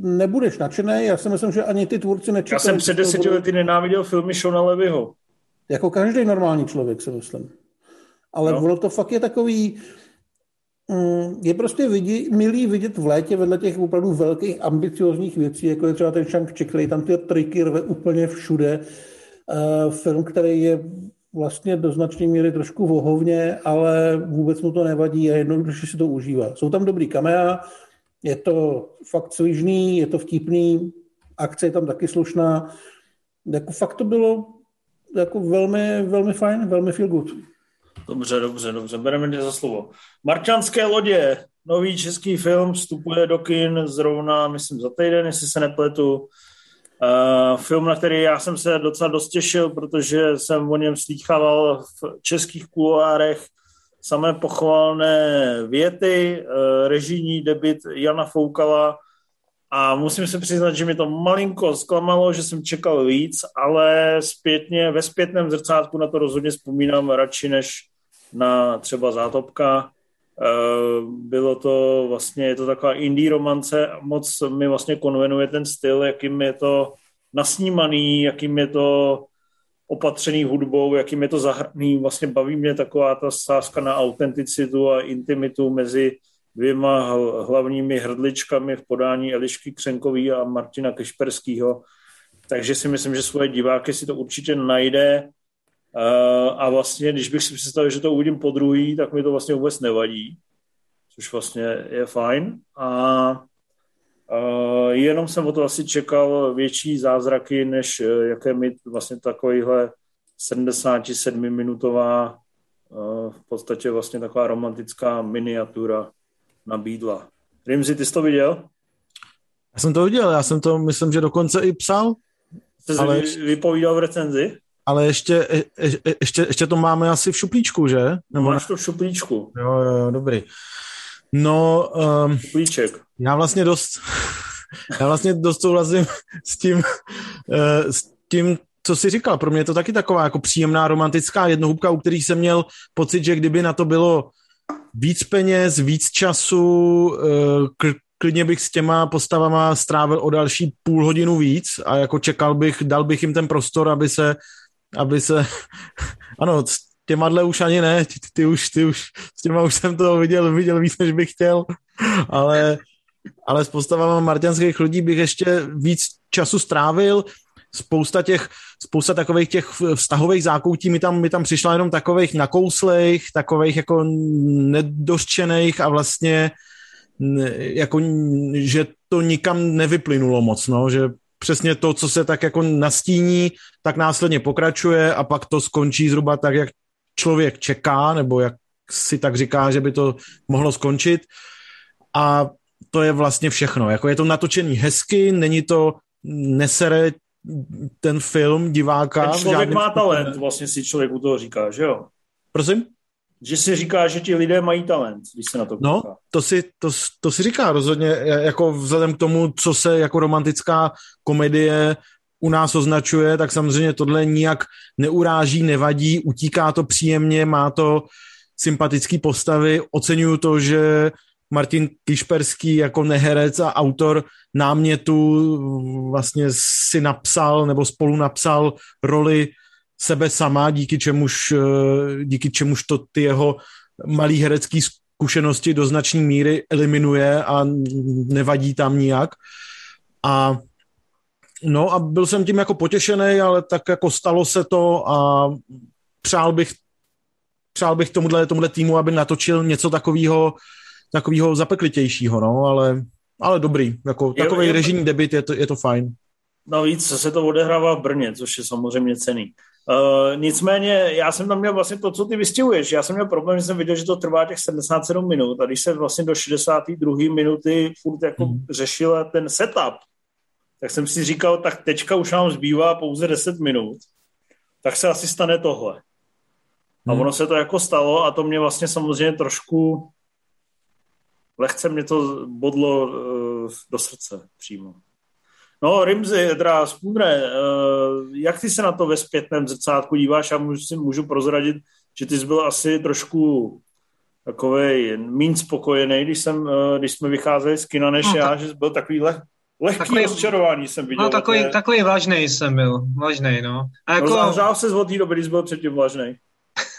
nebudeš nadšený. Já si myslím, že ani ty tvůrci nečekají. Já jsem před deseti lety nenáviděl filmy Shona Levyho. Jako každý normální člověk, si myslím. Ale no. ono to fakt je takový, mm, je prostě vidí, milý vidět v létě vedle těch opravdu velkých ambiciozních věcí, jako je třeba ten Shang-Chi, který tam ty triky rve úplně všude. Uh, film, který je vlastně do značné míry trošku vohovně, ale vůbec mu to nevadí a jednoduše si to užívá. Jsou tam dobrý kamera, je to fakt svižný, je to vtipný, akce je tam taky slušná. Jako fakt to bylo jako velmi, velmi fajn, velmi feel good. Dobře, dobře, dobře, bereme mě za slovo. Marčanské lodě, nový český film, vstupuje do kin zrovna, myslím, za týden, jestli se nepletu. Uh, film, na který já jsem se docela dost těšil, protože jsem o něm slýchával v českých kuloárech samé pochvalné věty, uh, režijní debit Jana Foukala a musím se přiznat, že mi to malinko zklamalo, že jsem čekal víc, ale zpětně, ve zpětném zrcátku na to rozhodně vzpomínám radši než na třeba Zátopka. Uh, bylo to vlastně, je to taková indie romance, moc mi vlastně konvenuje ten styl, jakým je to nasnímaný, jakým je to opatřený hudbou, jakým je to zahrný. Vlastně baví mě taková ta sázka na autenticitu a intimitu mezi dvěma hlavními hrdličkami v podání Elišky Křenkový a Martina Kešperského. Takže si myslím, že svoje diváky si to určitě najde. Uh, a vlastně, když bych si představil, že to uvidím po druhý, tak mi to vlastně vůbec nevadí, což vlastně je fajn. A jenom jsem o to asi čekal větší zázraky, než uh, jaké mi vlastně takovýhle 77-minutová v podstatě vlastně taková romantická miniatura nabídla. Rimzi, ty jsi to viděl? Já jsem to viděl, já jsem to, myslím, že dokonce i psal. Jsi ale... vypovídal v recenzi? ale ještě, je, je, ještě, ještě to máme asi v šuplíčku, že? Nebo Máš to v šuplíčku. Jo, jo, dobrý. No, um. Já vlastně dost, já vlastně dost souhlasím s tím, uh, s tím, co jsi říkal. Pro mě je to taky taková jako příjemná romantická jednohubka, u kterých jsem měl pocit, že kdyby na to bylo víc peněz, víc času, uh, klidně bych s těma postavama strávil o další půl hodinu víc a jako čekal bych, dal bych jim ten prostor, aby se aby se, ano, s těma už ani ne, ty, ty, už, ty už, s těma už jsem to viděl, viděl víc, než bych chtěl, ale, ale s postavama marťanských lidí bych ještě víc času strávil, spousta těch, spousta takových těch vztahových zákoutí mi tam, mi tam přišla jenom takových nakouslejch, takových jako nedořčených a vlastně jako, že to nikam nevyplynulo moc, no, že přesně to, co se tak jako nastíní, tak následně pokračuje a pak to skončí zhruba tak, jak člověk čeká, nebo jak si tak říká, že by to mohlo skončit. A to je vlastně všechno. Jako je to natočený hezky, není to nesere ten film diváka. Ten člověk má talent, vlastně si člověk u toho říká, že jo? Prosím? že si říká, že ti lidé mají talent, když se na to No, to si, to, to si říká rozhodně, jako vzhledem k tomu, co se jako romantická komedie u nás označuje, tak samozřejmě tohle nijak neuráží, nevadí, utíká to příjemně, má to sympatický postavy, oceňuju to, že Martin Kišperský jako neherec a autor námětu vlastně si napsal nebo spolu napsal roli sebe sama, díky čemuž, eh, díky čemuž to ty jeho malý herecký zkušenosti do značné míry eliminuje a nevadí tam nijak. A no a byl jsem tím jako potěšený, ale tak jako stalo se to a přál bych přál bych tomuhle, tomuhle týmu, aby natočil něco takového takového zapeklitějšího, no, ale, ale dobrý, jako takový režijní debit, je to, je to fajn. Navíc se to odehrává v Brně, což je samozřejmě cený. Uh, nicméně já jsem tam měl vlastně to, co ty vystihuješ. Já jsem měl problém, že jsem viděl, že to trvá těch 77 minut a když se vlastně do 62. minuty furt jako hmm. řešil ten setup, tak jsem si říkal, tak teďka už nám zbývá pouze 10 minut, tak se asi stane tohle. A hmm. ono se to jako stalo a to mě vlastně samozřejmě trošku lehce mě to bodlo uh, do srdce přímo. No, Rimzy, teda Spůdre, uh, jak ty se na to ve zpětném zrcátku díváš? Já můžu, si můžu prozradit, že ty jsi byl asi trošku takový méně spokojený, když, jsem, uh, když jsme vycházeli z kina, než no, já, že jsi byl takový leh, lehký takový, rozčarování jsem viděl. No, takový, je... takový vážný jsem byl, vážný, no. A jako... No, se z od té doby, když byl předtím vážný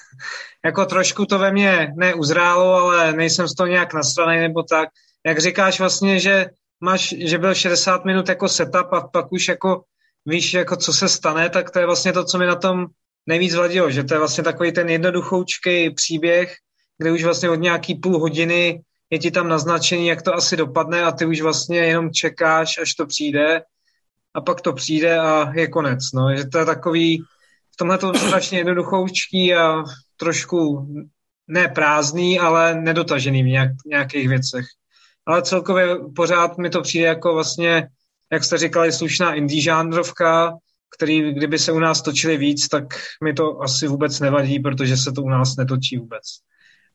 jako trošku to ve mně neuzrálo, ale nejsem z toho nějak nastraný nebo tak. Jak říkáš vlastně, že máš, že byl 60 minut jako setup a pak už jako víš, jako co se stane, tak to je vlastně to, co mi na tom nejvíc vadilo, že to je vlastně takový ten jednoduchoučký příběh, kde už vlastně od nějaký půl hodiny je ti tam naznačený, jak to asi dopadne a ty už vlastně jenom čekáš, až to přijde a pak to přijde a je konec. No. Že to je takový, v tomhle to strašně jednoduchoučký a trošku ne prázdný, ale nedotažený v nějak, nějakých věcech. Ale celkově pořád mi to přijde jako vlastně, jak jste říkali, slušná indie žánrovka, který kdyby se u nás točili víc, tak mi to asi vůbec nevadí, protože se to u nás netočí vůbec.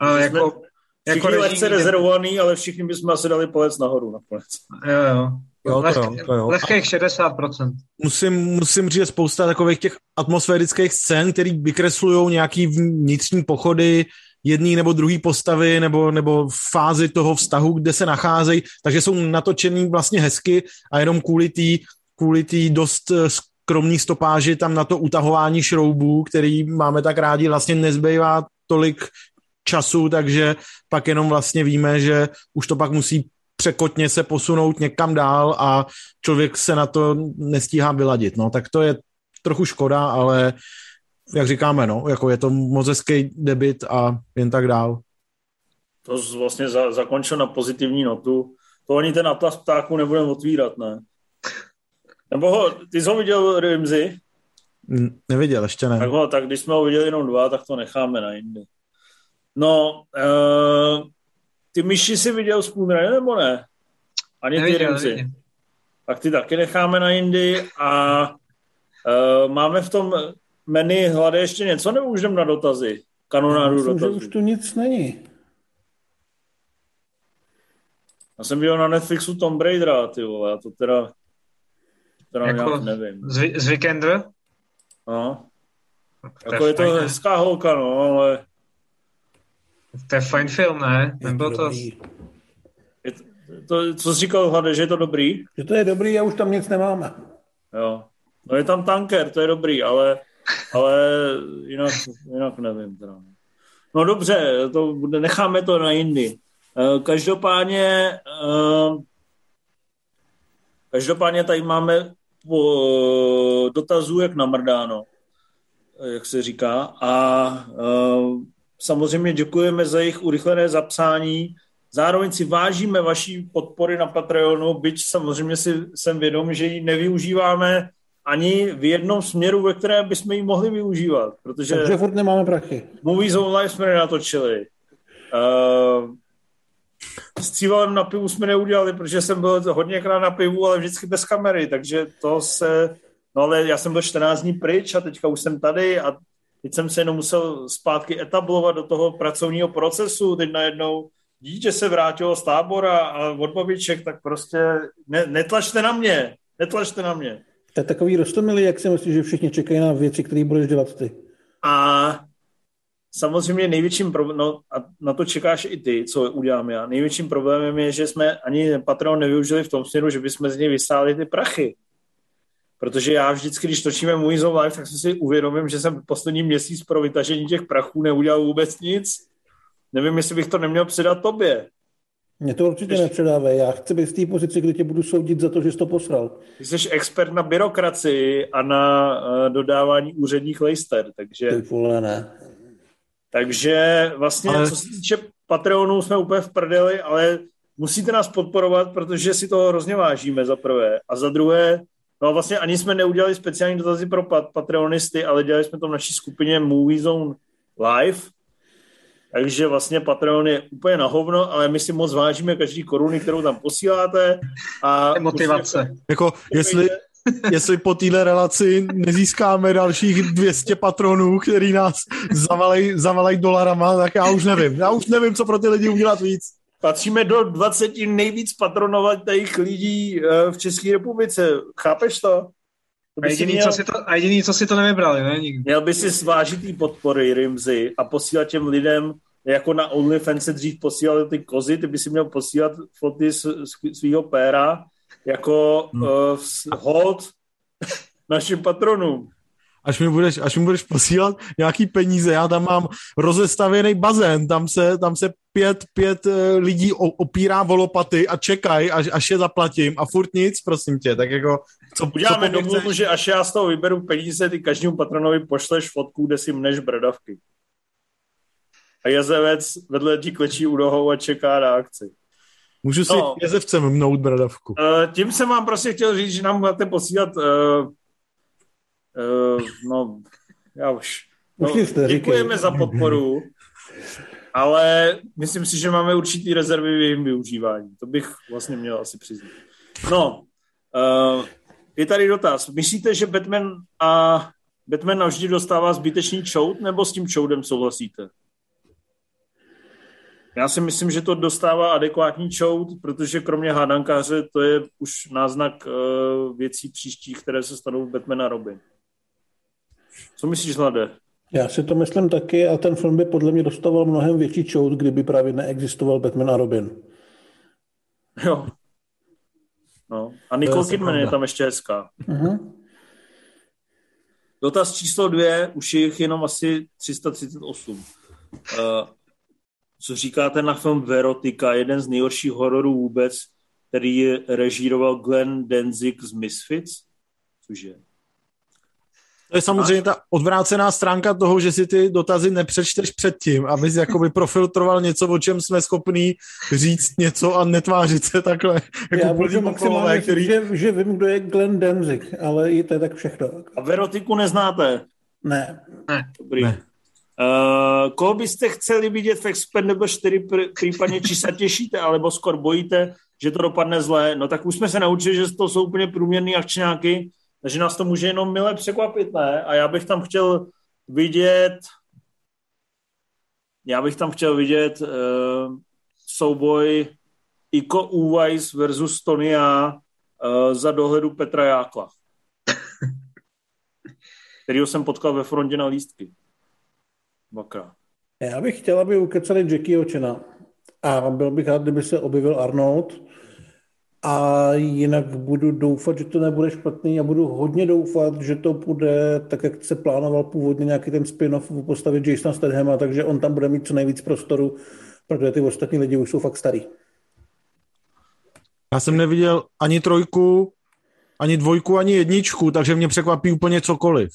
A jako, jako všichni lehce rezervovaný, ale všichni bychom asi dali palec nahoru nakonec. Jo, jo. Jo, Lehk, to, to jo. Lehkých 60%. Musím, musím říct, spousta takových těch atmosférických scén, které vykreslují nějaký vnitřní pochody, jedný nebo druhý postavy nebo, nebo fázi toho vztahu, kde se nacházejí, takže jsou natočený vlastně hezky a jenom kvůli té kvůli tý dost eh, skromný stopáži tam na to utahování šroubů, který máme tak rádi, vlastně nezbývá tolik času, takže pak jenom vlastně víme, že už to pak musí překotně se posunout někam dál a člověk se na to nestíhá vyladit. No, tak to je trochu škoda, ale jak říkáme, no, jako je to moc hezký debit a jen tak dál. To vlastně za, zakončil na pozitivní notu. To ani ten atlas ptáků nebudeme otvírat, ne? Nebo ho, ty jsi ho viděl, Rimzy? Neviděl, ještě ne. Tak, ho, tak když jsme ho viděli jenom dva, tak to necháme na jindy. No, uh, ty myši si viděl Spoonrunner nebo ne? Ani ty neviděl, Rimzy. Tak ty taky necháme na jindy a uh, máme v tom menu hlady ještě něco, nebo už jdem na dotazy? Kanonádu Myslím, dotazů. že už tu nic není. Já jsem viděl na Netflixu Tom Raidera, ty vole, já to teda, teda jako nevím. Z, z Weekender? No. Jako je to hezká holka, no, ale to je fajn film, ne? Nebyl to... Je to, to, co jsi říkal, Hlade, že je to dobrý? Že to je dobrý a už tam nic nemáme. Jo. No je tam tanker, to je dobrý, ale, ale jinak, jinak nevím. Teda. No dobře, to bude, necháme to na jindy. Eh, každopádně eh, každopádně tady máme dotazů jak namrdáno, jak se říká, a eh, Samozřejmě děkujeme za jejich urychlené zapsání. Zároveň si vážíme vaší podpory na Patreonu, byť samozřejmě si jsem vědom, že ji nevyužíváme ani v jednom směru, ve kterém bychom ji mohli využívat. Protože Takže furt nemáme prachy. Movies on Live jsme nenatočili. Uh, s cívalem na pivu jsme neudělali, protože jsem byl hodněkrát na pivu, ale vždycky bez kamery, takže to se... No ale já jsem byl 14 dní pryč a teďka už jsem tady a teď jsem se jenom musel zpátky etablovat do toho pracovního procesu, teď najednou dítě se vrátilo z tábora a od babiček, tak prostě ne, netlačte na mě, netlačte na mě. To je takový rostomilý, jak si myslíš, že všichni čekají na věci, které budeš dělat ty. A samozřejmě největším problémem, no a na to čekáš i ty, co udělám já, největším problémem je, že jsme ani Patreon nevyužili v tom směru, že bychom z něj vysáli ty prachy. Protože já vždycky, když točíme můj Zone Live, tak si uvědomím, že jsem poslední měsíc pro vytažení těch prachů neudělal vůbec nic. Nevím, jestli bych to neměl předat tobě. Mě to určitě Ještě... nepředávej. Já chci být v té pozici, kdy tě budu soudit za to, že jsi to posral. Ty jsi expert na byrokracii a na uh, dodávání úředních lejster, takže... Ty vole, ne. Takže vlastně, ale... co se týče Patreonu, jsme úplně v prdeli, ale musíte nás podporovat, protože si toho hrozně vážíme za prvé. A za druhé, no vlastně ani jsme neudělali speciální dotazy pro pat- Patreonisty, ale dělali jsme to v naší skupině Movie Zone Live, takže vlastně Patreon je úplně na hovno, ale my si moc vážíme každý koruny, kterou tam posíláte. A motivace. Jako, jestli, jestli po téhle relaci nezískáme dalších 200 patronů, který nás zavalej, zavalej dolarama, tak já už nevím. Já už nevím, co pro ty lidi udělat víc. Patříme do 20 nejvíc patronovatých lidí eh, v České republice. Chápeš to? to a, jediný, měl, co si to, a jediný, co si to nevybrali, ne? Nikdy. Měl by si zvážit podpory Rimzy a posílat těm lidem jako na OnlyFans se dřív posílali ty kozy, ty by si měl posílat foty svého péra jako hmm. uh, hold našim patronům. Až mi, budeš, až mi budeš posílat nějaký peníze, já tam mám rozestavěný bazén, tam se, tam se pět, pět uh, lidí opírá o lopaty a čekají, až, až je zaplatím a furt nic, prosím tě, tak jako co, Uděláme co domluvu, že až já z toho vyberu peníze, ty každému patronovi pošleš fotku, kde si mneš bradavky. A jezevec vedle ti klečí u nohou a čeká na akci. Můžu si no, jezevcem mnout bradavku. Uh, tím jsem vám prostě chtěl říct, že nám máte posílat uh, uh, no, já už no, děkujeme za podporu, ale myslím si, že máme určitý rezervy v jejím využívání. To bych vlastně měl asi přiznat. No, uh, je tady dotaz. Myslíte, že Batman a Batman navždy dostává zbytečný čout, nebo s tím čoudem souhlasíte? Já si myslím, že to dostává adekvátní čout, protože kromě hádankáře to je už náznak uh, věcí příštích, které se stanou v Batman a Robin. Co myslíš, Hlade? Já si to myslím taky a ten film by podle mě dostával mnohem větší čout, kdyby právě neexistoval Batman a Robin. Jo, No. A Nicole Kidman je tam ještě hezká. Uh-huh. Dotaz číslo dvě, už je jich jenom asi 338. Uh, eh, co říkáte na film Verotika, jeden z nejhorších hororů vůbec, který režíroval Glenn Danzig z Misfits? Cože? To je samozřejmě ta odvrácená stránka toho, že si ty dotazy nepřečteš předtím, abys jakoby profiltroval něco, o čem jsme schopní říct něco a netvářit se takhle. Jako Já budu maximálně který... že, že vím, kdo je Glenn Danzig, ale i to je tak všechno. A Verotiku neznáte? Ne. ne. Dobrý. Ne. Uh, koho byste chceli vidět v Expendable 4, případně či se těšíte, alebo skoro bojíte, že to dopadne zlé? No tak už jsme se naučili, že to jsou úplně průměrný akčňáky, takže nás to může jenom milé překvapit, ne? A já bych tam chtěl vidět já bych tam chtěl vidět uh, souboj Iko Uwais versus Tonia uh, za dohledu Petra Jákla, kterýho jsem potkal ve frontě na lístky. Dvakrát. Já bych chtěl, aby ukecali Jackie Očena. A byl bych rád, kdyby se objevil Arnold a jinak budu doufat, že to nebude špatný a budu hodně doufat, že to bude tak, jak se plánoval původně nějaký ten spin-off v postavě Jasona Stathama, takže on tam bude mít co nejvíc prostoru, protože ty ostatní lidi už jsou fakt starý. Já jsem neviděl ani trojku, ani dvojku, ani jedničku, takže mě překvapí úplně cokoliv.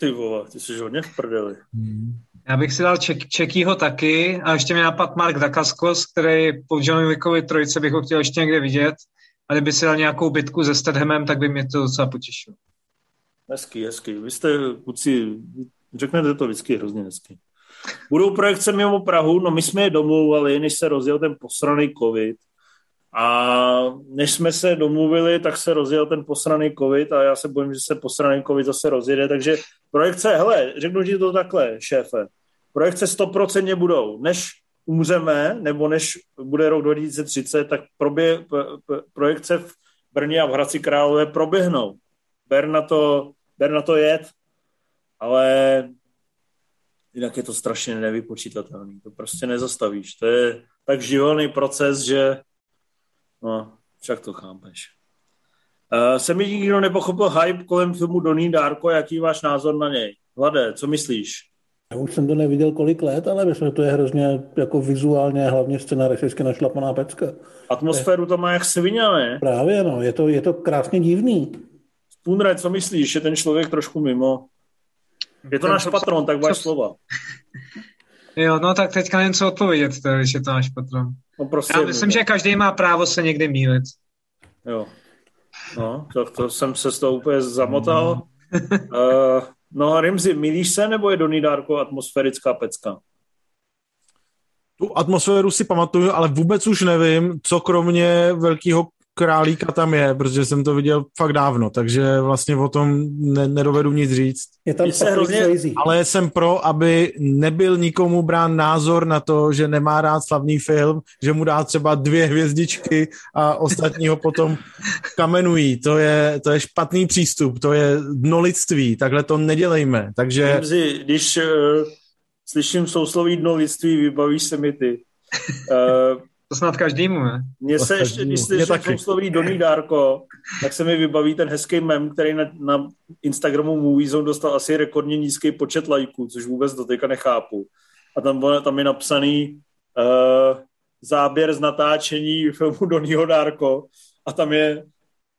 Ty vole, ty jsi hodně v prdeli. Hmm. Já bych si dal ček, Čekýho taky a ještě mě napad Mark Dakaskos, který po Wickovi trojce bych ho chtěl ještě někde vidět. A kdyby si dal nějakou bitku se Stedhamem, tak by mě to docela potěšilo. Hezký, hezký. Vy jste, kluci, řeknete to vždycky hrozně hezky. Budou projekce mimo Prahu, no my jsme je domlouvali, než se rozjel ten posraný covid. A než jsme se domluvili, tak se rozjel ten posraný covid a já se bojím, že se posraný covid zase rozjede, takže projekce, hele, řeknu ti to takhle, šéfe, projekce stoprocentně budou. Než umřeme, nebo než bude rok 2030, tak probě, projekce v Brně a v Hradci Králové proběhnou. Ber na to, ber na to jet, ale jinak je to strašně nevypočítatelný. To prostě nezastavíš. To je tak živelný proces, že no, však to chápeš. Uh, se mi nikdo nepochopil hype kolem filmu Donnie Darko, jaký váš názor na něj? Vlade, co myslíš? Já už jsem to neviděl kolik let, ale myslím, že to je hrozně jako vizuálně, hlavně scenaristicky našlapaná pecka. Atmosféru to má jak svině, ne? Právě, no, je to, je to krásně divný. Spunre, co myslíš? Je ten člověk trošku mimo? Je to náš patron, tak máš slova. Jo, no tak teďka něco odpovědět, když je to náš patron. No prostě Já myslím, že každý má právo se někdy mílit. Jo. No, to, to jsem se s toho úplně zamotal. uh, no, Rimzi, milíš se, nebo je Donnie Darko atmosférická pecka? Tu atmosféru si pamatuju, ale vůbec už nevím, co kromě velkého králíka tam je, protože jsem to viděl fakt dávno, takže vlastně o tom ne, nedovedu nic říct. Je tam se hrozně... Ale jsem pro, aby nebyl nikomu brán názor na to, že nemá rád slavný film, že mu dá třeba dvě hvězdičky a ostatní ho potom kamenují. To je, to je špatný přístup, to je dnolidství, takhle to nedělejme. Takže... Když uh, slyším sousloví dnolidství, vybavíš se mi ty. Uh, to snad každému, ne? Mně se ještě, když slyším sloví Donny Dárko, tak se mi vybaví ten hezký mem, který na, na Instagramu Movie Zone dostal asi rekordně nízký počet lajků, což vůbec do teďka nechápu. A tam, tam je napsaný uh, záběr z natáčení filmu Donnyho Dárko a tam je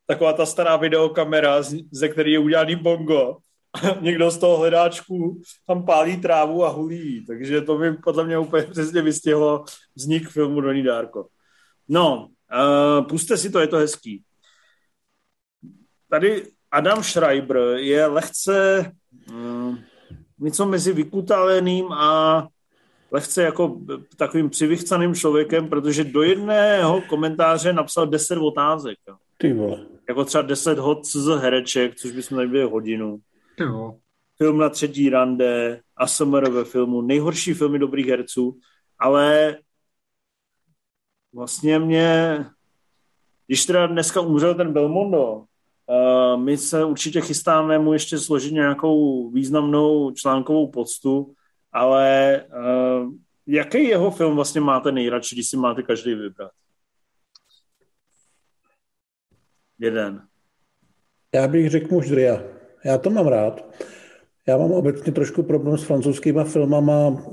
taková ta stará videokamera, ze které je udělaný bongo někdo z toho hledáčku tam pálí trávu a hulí. Takže to by podle mě úplně přesně vystihlo vznik filmu Donnie Darko. No, uh, puste si to, je to hezký. Tady Adam Schreiber je lehce uh, něco mezi vykutáleným a lehce jako takovým přivychcaným člověkem, protože do jedného komentáře napsal 10 otázek. Ty vole. Jako třeba 10 hod z hereček, což bychom nebyli hodinu. Jo. Film na třetí rande, ASMR ve filmu, nejhorší filmy dobrých herců, ale vlastně mě, když teda dneska umřel ten Belmondo, uh, my se určitě chystáme mu ještě složit nějakou významnou článkovou poctu, ale uh, jaký jeho film vlastně máte nejradši, když si máte každý vybrat? Jeden. Já bych řekl muž Dria. Já to mám rád. Já mám obecně trošku problém s francouzskýma filmama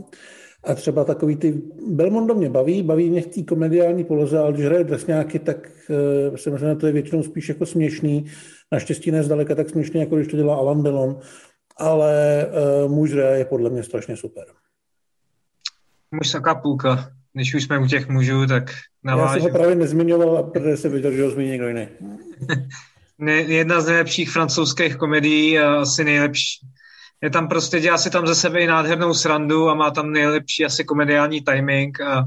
a třeba takový ty... Belmondo mě baví, baví mě v té komediální poloze, ale když hraje drsňáky, tak si myslím, že to je většinou spíš jako směšný. Naštěstí ne zdaleka tak směšný, jako když to dělá Alan Delon, ale uh, muž je podle mě strašně super. Muž taká půlka. Když už jsme u těch mužů, tak navážu. Já jsem ho právě nezmiňoval, protože se viděl, že ho zmíní někdo jiný. ne, jedna z nejlepších francouzských komedií a asi nejlepší. Je tam prostě, dělá si tam ze sebe i nádhernou srandu a má tam nejlepší asi komediální timing a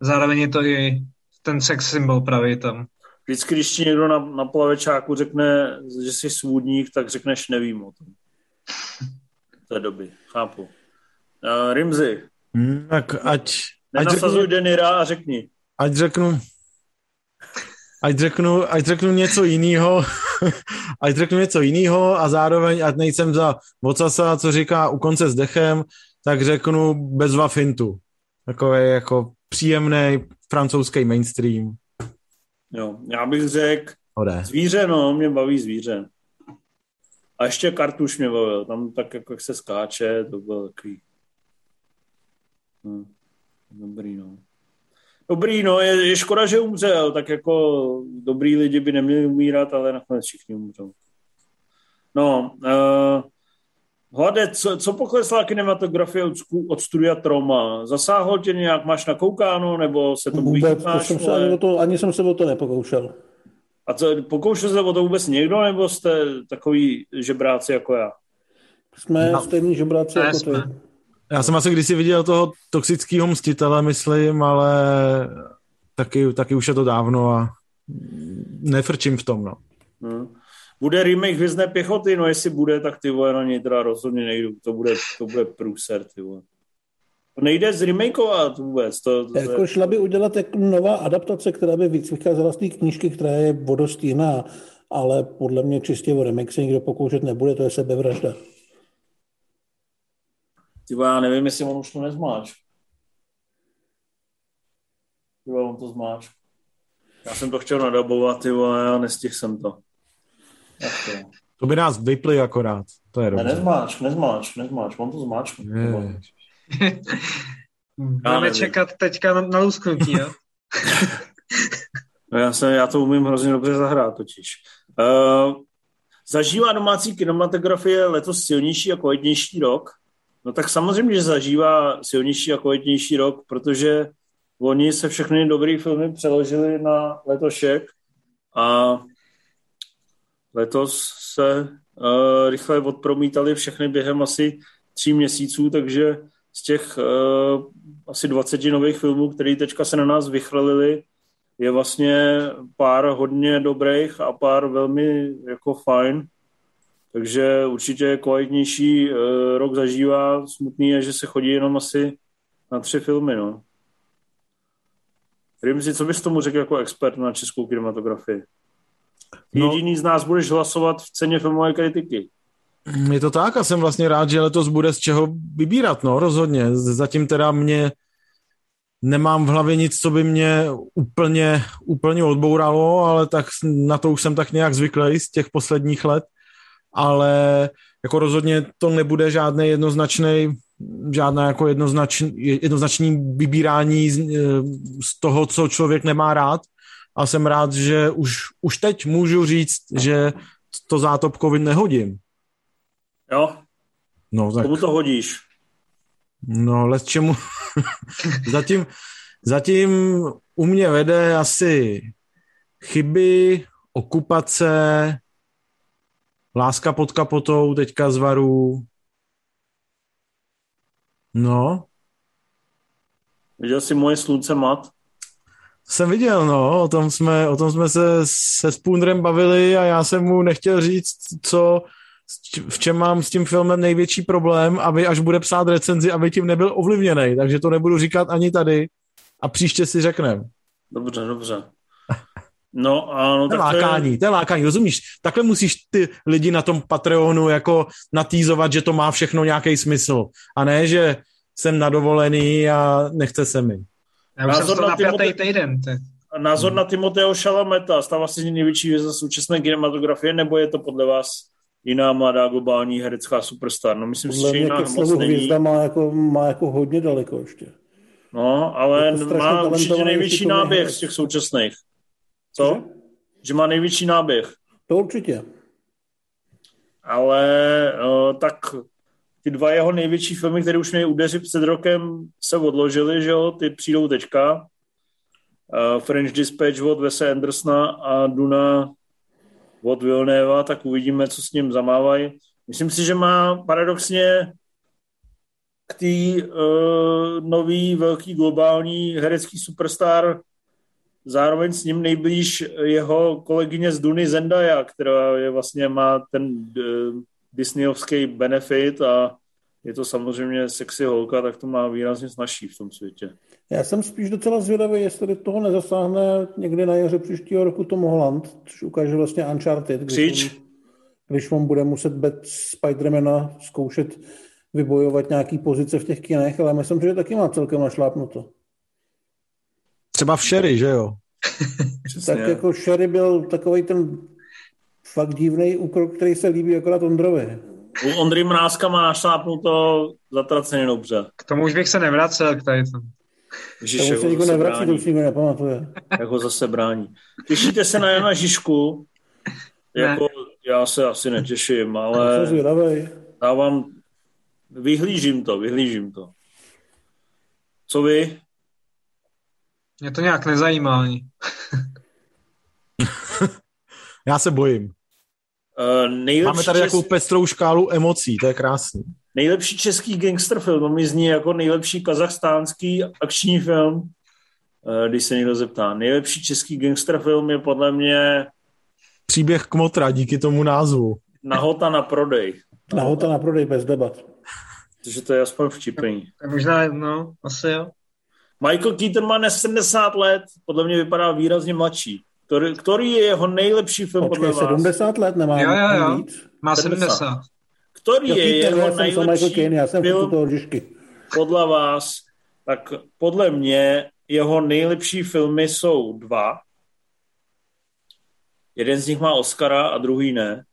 zároveň je to i ten sex symbol pravý tam. Vždycky, když ti někdo na, na plavečáku řekne, že jsi svůdník, tak řekneš nevím o tom. té doby, chápu. Uh, Rimzy. Hmm, tak ať... Nenasazuj ať Denira a řekni. Ať řeknu, ať řeknu, ať řeknu něco jiného, ať řeknu něco jiného a zároveň, ať nejsem za vocasa, co říká u konce s dechem, tak řeknu bezva fintu. Takový jako příjemný francouzský mainstream. Jo, já bych řekl zvíře, no, mě baví zvíře. A ještě kartuš mě bavil, tam tak jako jak se skáče, to bylo takový... Hm, dobrý, no. Dobrý, no, je, je škoda, že umřel, tak jako dobrý lidi by neměli umírat, ale nakonec všichni umřou. No, uh, Hlade, co, co poklesla kinematografie od, od studia Troma? Zasáhlo tě nějak, máš nakoukáno, nebo se to vůbec? To jsem se ani, o to, ani jsem se o to nepokoušel. A co, pokoušel se o to vůbec někdo, nebo jste takový žebráci jako já? Jsme no. stejní žebráci jako ty. Já jsem asi kdysi viděl toho toxického mstitele, myslím, ale taky, taky už je to dávno a nefrčím v tom, no. Hmm. Bude remake Hvězdné pěchoty, no jestli bude, tak ty vole na něj teda rozhodně nejdu. To bude, to bude průser, ty vole. To nejde zremakeovat vůbec. To, to jako je... šla by udělat jako nová adaptace, která by víc vycházela z té knížky, která je vodost jiná, ale podle mě čistě o remake se nikdo pokoušet nebude, to je sebevražda. Ty já nevím, jestli on už to nezmáč. Ty on to zmáč. Já jsem to chtěl nadabovat, ty vole, já nestihl jsem to. Tak to. to by nás vypli akorát. To je dobře. Ne, nezmáč, nezmáč, nezmáč, on to zmáč. Budeme čekat teďka na, na lusknutí, jo? no já, jsem, já to umím hrozně dobře zahrát totiž. Uh, zažívá domácí kinematografie letos silnější a kvalitnější rok? No tak samozřejmě, že zažívá silnější a kvalitnější rok, protože oni se všechny dobré filmy přeložili na letošek a letos se uh, rychle odpromítali všechny během asi tří měsíců, takže z těch uh, asi 20 nových filmů, které teďka se na nás vychrlili, je vlastně pár hodně dobrých a pár velmi jako fajn. Takže určitě kvalitnější uh, rok zažívá. Smutný je, že se chodí jenom asi na tři filmy. No. Rimzi, co bys tomu řekl jako expert na českou kinematografii? No. Jediný z nás budeš hlasovat v ceně filmové kritiky. Je to tak a jsem vlastně rád, že letos bude z čeho vybírat, no rozhodně. Zatím teda mě nemám v hlavě nic, co by mě úplně, úplně odbouralo, ale tak na to už jsem tak nějak zvyklý z těch posledních let, ale jako rozhodně to nebude žádný jednoznačný žádná jako jednoznačný, jednoznačný vybírání z, z toho, co člověk nemá rád a jsem rád, že už, už teď můžu říct, že to zátopkovi nehodím. Jo? No, tak... Komu to hodíš? No, let čemu... zatím, zatím u mě vede asi chyby, okupace, láska pod kapotou, teďka z varu. No. Viděl jsi moje slunce mat? Jsem viděl, no, o tom jsme, o tom jsme se se Spoonerem bavili a já jsem mu nechtěl říct, co, v čem mám s tím filmem největší problém, aby až bude psát recenzi, aby tím nebyl ovlivněný, takže to nebudu říkat ani tady a příště si řekneme. Dobře, dobře. No, ano, to je lákání, to je lákání, rozumíš? Takhle musíš ty lidi na tom Patreonu jako natýzovat, že to má všechno nějaký smysl. A ne, že jsem nadovolený a nechce se mi. Já už jsem na Timote... týden. Ty. Názor hmm. na Timoteo Šalameta, stává se největší hvězda současné kinematografie, nebo je to podle vás jiná mladá globální herecká superstar? No myslím podle si, že jiná moc hvězda má jako, má jako hodně daleko ještě. No, ale má určitě největší náběh z těch současných. Co? Že? má největší náběh. To určitě. Ale uh, tak ty dva jeho největší filmy, které už měly udeřit před rokem, se odložily, že jo, ty přijdou teďka. Uh, French Dispatch od Wese Andersona a Duna od Vilneva, tak uvidíme, co s ním zamávají. Myslím si, že má paradoxně k té uh, nový velký globální herecký superstar zároveň s ním nejblíž jeho kolegyně z Duny Zendaya, která je vlastně má ten uh, disneyovský benefit a je to samozřejmě sexy holka, tak to má výrazně snažší v tom světě. Já jsem spíš docela zvědavý, jestli do toho nezasáhne někdy na jaře příštího roku Tom Holland, což ukáže vlastně Uncharted. Když on, když on bude muset bez Spidermana zkoušet vybojovat nějaký pozice v těch kinech, ale myslím, že taky má celkem našlápnuto. Třeba v Sherry, že jo? tak jako Sherry byl takový ten fakt divný úkrok, který se líbí akorát Ondrovi. U Ondry Mrázka má našlápnuto zatraceně dobře. K tomu už bych se nevracel k tady tomu. Ježiš, to se nikdo nevrací, to už nikdo nepamatuje. Jak ho zase brání. Těšíte se na Jana Žižku? Jako, ne. Já se asi netěším, ale dávám, vyhlížím to, vyhlížím to. Co vy? Mě to nějak nezajímá ani. Já se bojím. Uh, Máme tady čes... takovou pestrou škálu emocí, to je krásný. Nejlepší český gangster film, mi zní jako nejlepší kazachstánský akční film, uh, když se někdo zeptá. Nejlepší český gangster film je podle mě... Příběh Kmotra, díky tomu názvu. Nahota na prodej. Nahota na prodej, bez debat. Takže to je aspoň vtipný. Možná, no, asi jo. Michael Keaton má 70 let, podle mě vypadá výrazně mladší. Který, který je jeho nejlepší film Počkej, podle vás? 70 let nemá jo, jo, jo. Má 70. 70. který je jeho já jsem Michael nejlepší Caine, já jsem film toho podle vás, tak podle mě jeho nejlepší filmy jsou dva. Jeden z nich má Oscara a druhý ne.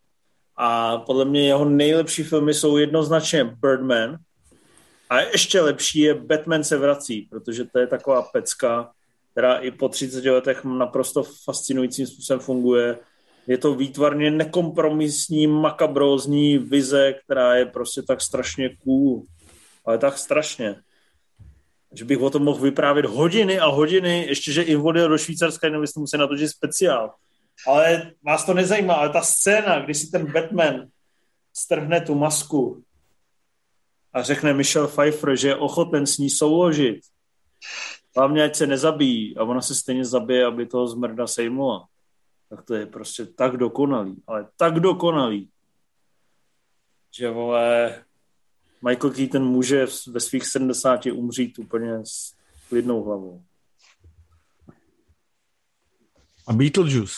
A podle mě jeho nejlepší filmy jsou jednoznačně Birdman. A ještě lepší je Batman se vrací, protože to je taková pecka, která i po 30 letech naprosto fascinujícím způsobem funguje. Je to výtvarně nekompromisní, makabrózní vize, která je prostě tak strašně cool. Ale tak strašně. Že bych o tom mohl vyprávět hodiny a hodiny, ještě, že i odjel do Švýcarska, jenom jestli musí natočit speciál. Ale vás to nezajímá, ale ta scéna, kdy si ten Batman strhne tu masku a řekne Michelle Pfeiffer, že je ochoten s ní souložit, hlavně ať se nezabíjí a ona se stejně zabije, aby toho zmrda sejmula. Tak to je prostě tak dokonalý, ale tak dokonalý, že vole, Michael Keaton může ve svých 70 umřít úplně s klidnou hlavou. A Beetlejuice.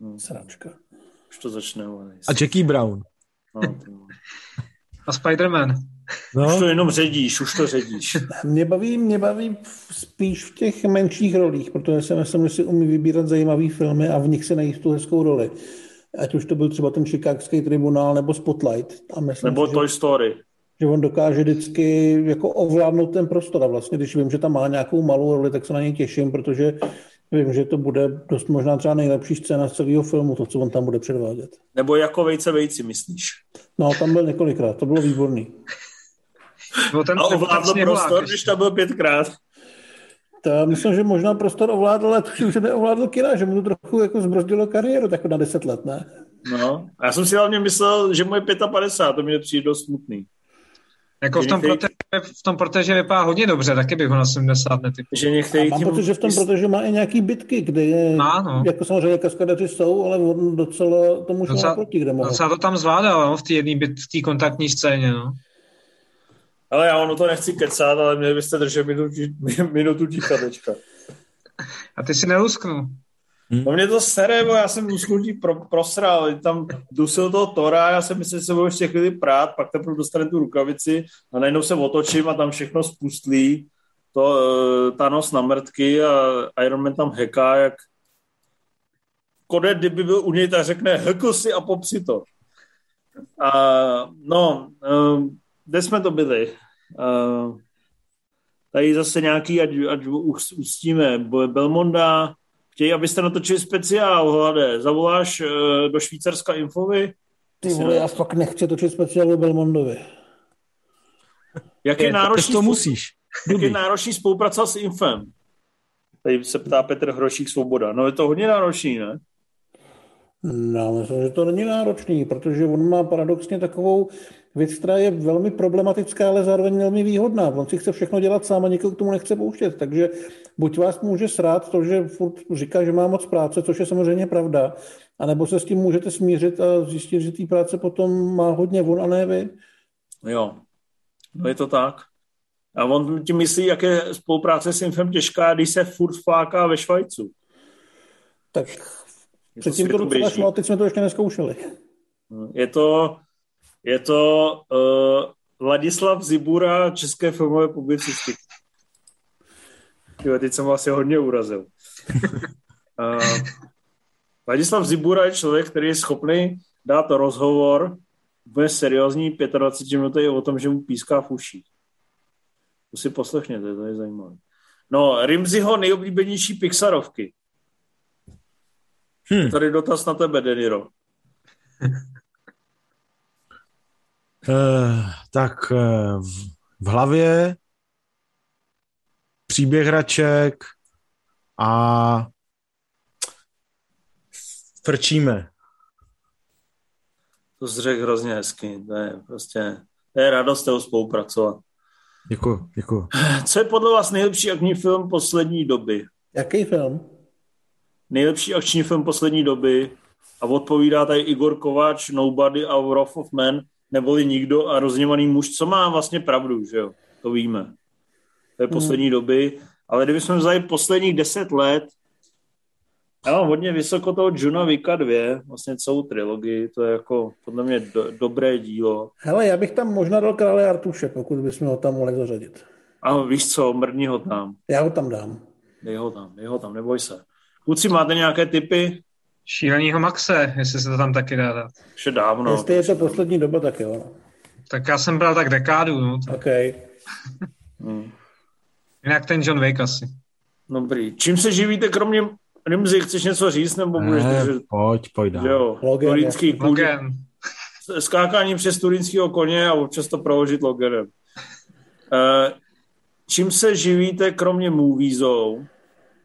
Hmm. Sračka. Už to začne. Ale A Jackie Brown. no. A Spider-Man. už to No, jenom ředíš, už to ředíš. Mě baví, mě baví spíš v těch menších rolích, protože si myslím, že si umí vybírat zajímavý filmy a v nich se najít tu hezkou roli. Ať už to byl třeba ten Chicagský tribunál nebo Spotlight. A myslím Nebo si, Toy že, Story. že on dokáže vždycky jako ovládnout ten prostor. A vlastně, když vím, že tam má nějakou malou roli, tak se na něj těším, protože vím, že to bude dost možná třeba nejlepší scéna z celého filmu, to, co on tam bude předvádět. Nebo jako vejce vejci, myslíš? No, tam byl několikrát, to bylo výborný. Byl ten, A ten ovládl prostor, když tam byl pětkrát. To myslím, že možná prostor ovládl, ale tuším, že neovládl kina, že mu to trochu jako zbrzdilo kariéru, tak na 10 let, ne? No. A já jsem si hlavně myslel, že mu je 55, to mě přijde dost smutný. Jako v tom, Některý- prote, v tom proteže vypadá hodně dobře, taky bych ho na 70 netypu. Že A některý mám tím- pocit, že v tom, protože má i nějaký bitky, kde je, Má, no. jako samozřejmě kaskadeři jsou, ale on docela tomu šel Docela- naproti, kde mohl. Docela to tam zvládal, no, v té jedné byt, v té kontaktní scéně, no. Ale já ono to nechci kecat, ale měli byste držet minutu, minutu ticha teďka. A ty si nelusknul. No mě to sere, bo já jsem lusknutí pro, prosral, tam dusil toho Tora, já jsem myslel, že se budu ještě chvíli prát, pak teprve dostane tu rukavici a najednou se otočím a tam všechno spustlí, to uh, Thanos na mrtky a Iron Man tam heká, jak Kodet, kdyby byl u něj, tak řekne hekl si a popři to. A, no, uh, kde jsme to byli? Uh, tady zase nějaký, ať, ať ustíme, Belmonda, chtějí, abyste natočili speciál, hlade, zavoláš uh, do Švýcarska Infovy, Ty vole, já fakt nechci točit speciál o Belmondovi. jak je, náročný, to musíš. jak je náročný spolupracovat s Infem? Tady se ptá Petr Hrošík Svoboda. No je to hodně náročný, ne? No, myslím, že to není náročný, protože on má paradoxně takovou věc, která je velmi problematická, ale zároveň velmi výhodná. On si chce všechno dělat sám a nikoho k tomu nechce pouštět. Takže buď vás může srát to, že furt říká, že má moc práce, což je samozřejmě pravda, anebo se s tím můžete smířit a zjistit, že té práce potom má hodně on a ne vy. Jo, no je to tak. A on ti myslí, jak je spolupráce s Infem těžká, když se furt fláká ve Švajcu. Tak předtím to docela šlo, teď jsme to ještě neskoušeli. Je to, je to uh, Ladislav Zibura české filmové publicistiky. Jo, teď jsem vás je hodně urazil. uh, Ladislav Zibura je člověk, který je schopný dát rozhovor úplně seriózní 25 minuty o tom, že mu píská v uších. To si poslechněte, to je zajímavé. No, Rimziho nejoblíbenější Pixarovky. Hm. Tady dotaz na tebe, Deniro. Eh, tak eh, v, v hlavě příběh hraček a frčíme. To jsi řekl hrozně hezky. To je prostě, to je radost toho spolupracovat. Děkuji, děkuji. Co je podle vás nejlepší akční film poslední doby? Jaký film? Nejlepší akční film poslední doby a odpovídá tady Igor Kováč, Nobody a Wrath of Man, neboli nikdo a rozněvaný muž, co má vlastně pravdu, že jo? To víme. To je poslední doby. Ale kdybychom vzali posledních deset let, Já mám hodně vysoko toho Juna Vika 2, vlastně celou trilogii, to je jako podle mě do, dobré dílo. Hele, já bych tam možná dal krále Artuše, pokud bychom ho tam mohli zařadit. A víš co, mrdni ho tam. Já ho tam dám. Dej ho tam, dej ho tam, neboj se. Kluci, máte nějaké typy? Šílenýho Maxe, jestli se to tam taky dá dát. Už dávno. Jestli je to poslední doba, tak jo. Tak já jsem bral tak dekádu, no. OK. Hmm. Jinak ten John Wick asi. Dobrý. Čím se živíte kromě Rimzy? Chceš něco říct, nebo budeš Ne, držet? pojď, pojď dál. Jo, Logan, turínský kůň. Logan. Skákání přes turínského koně a občas to proložit logerem. Uh, čím se živíte kromě moviezou?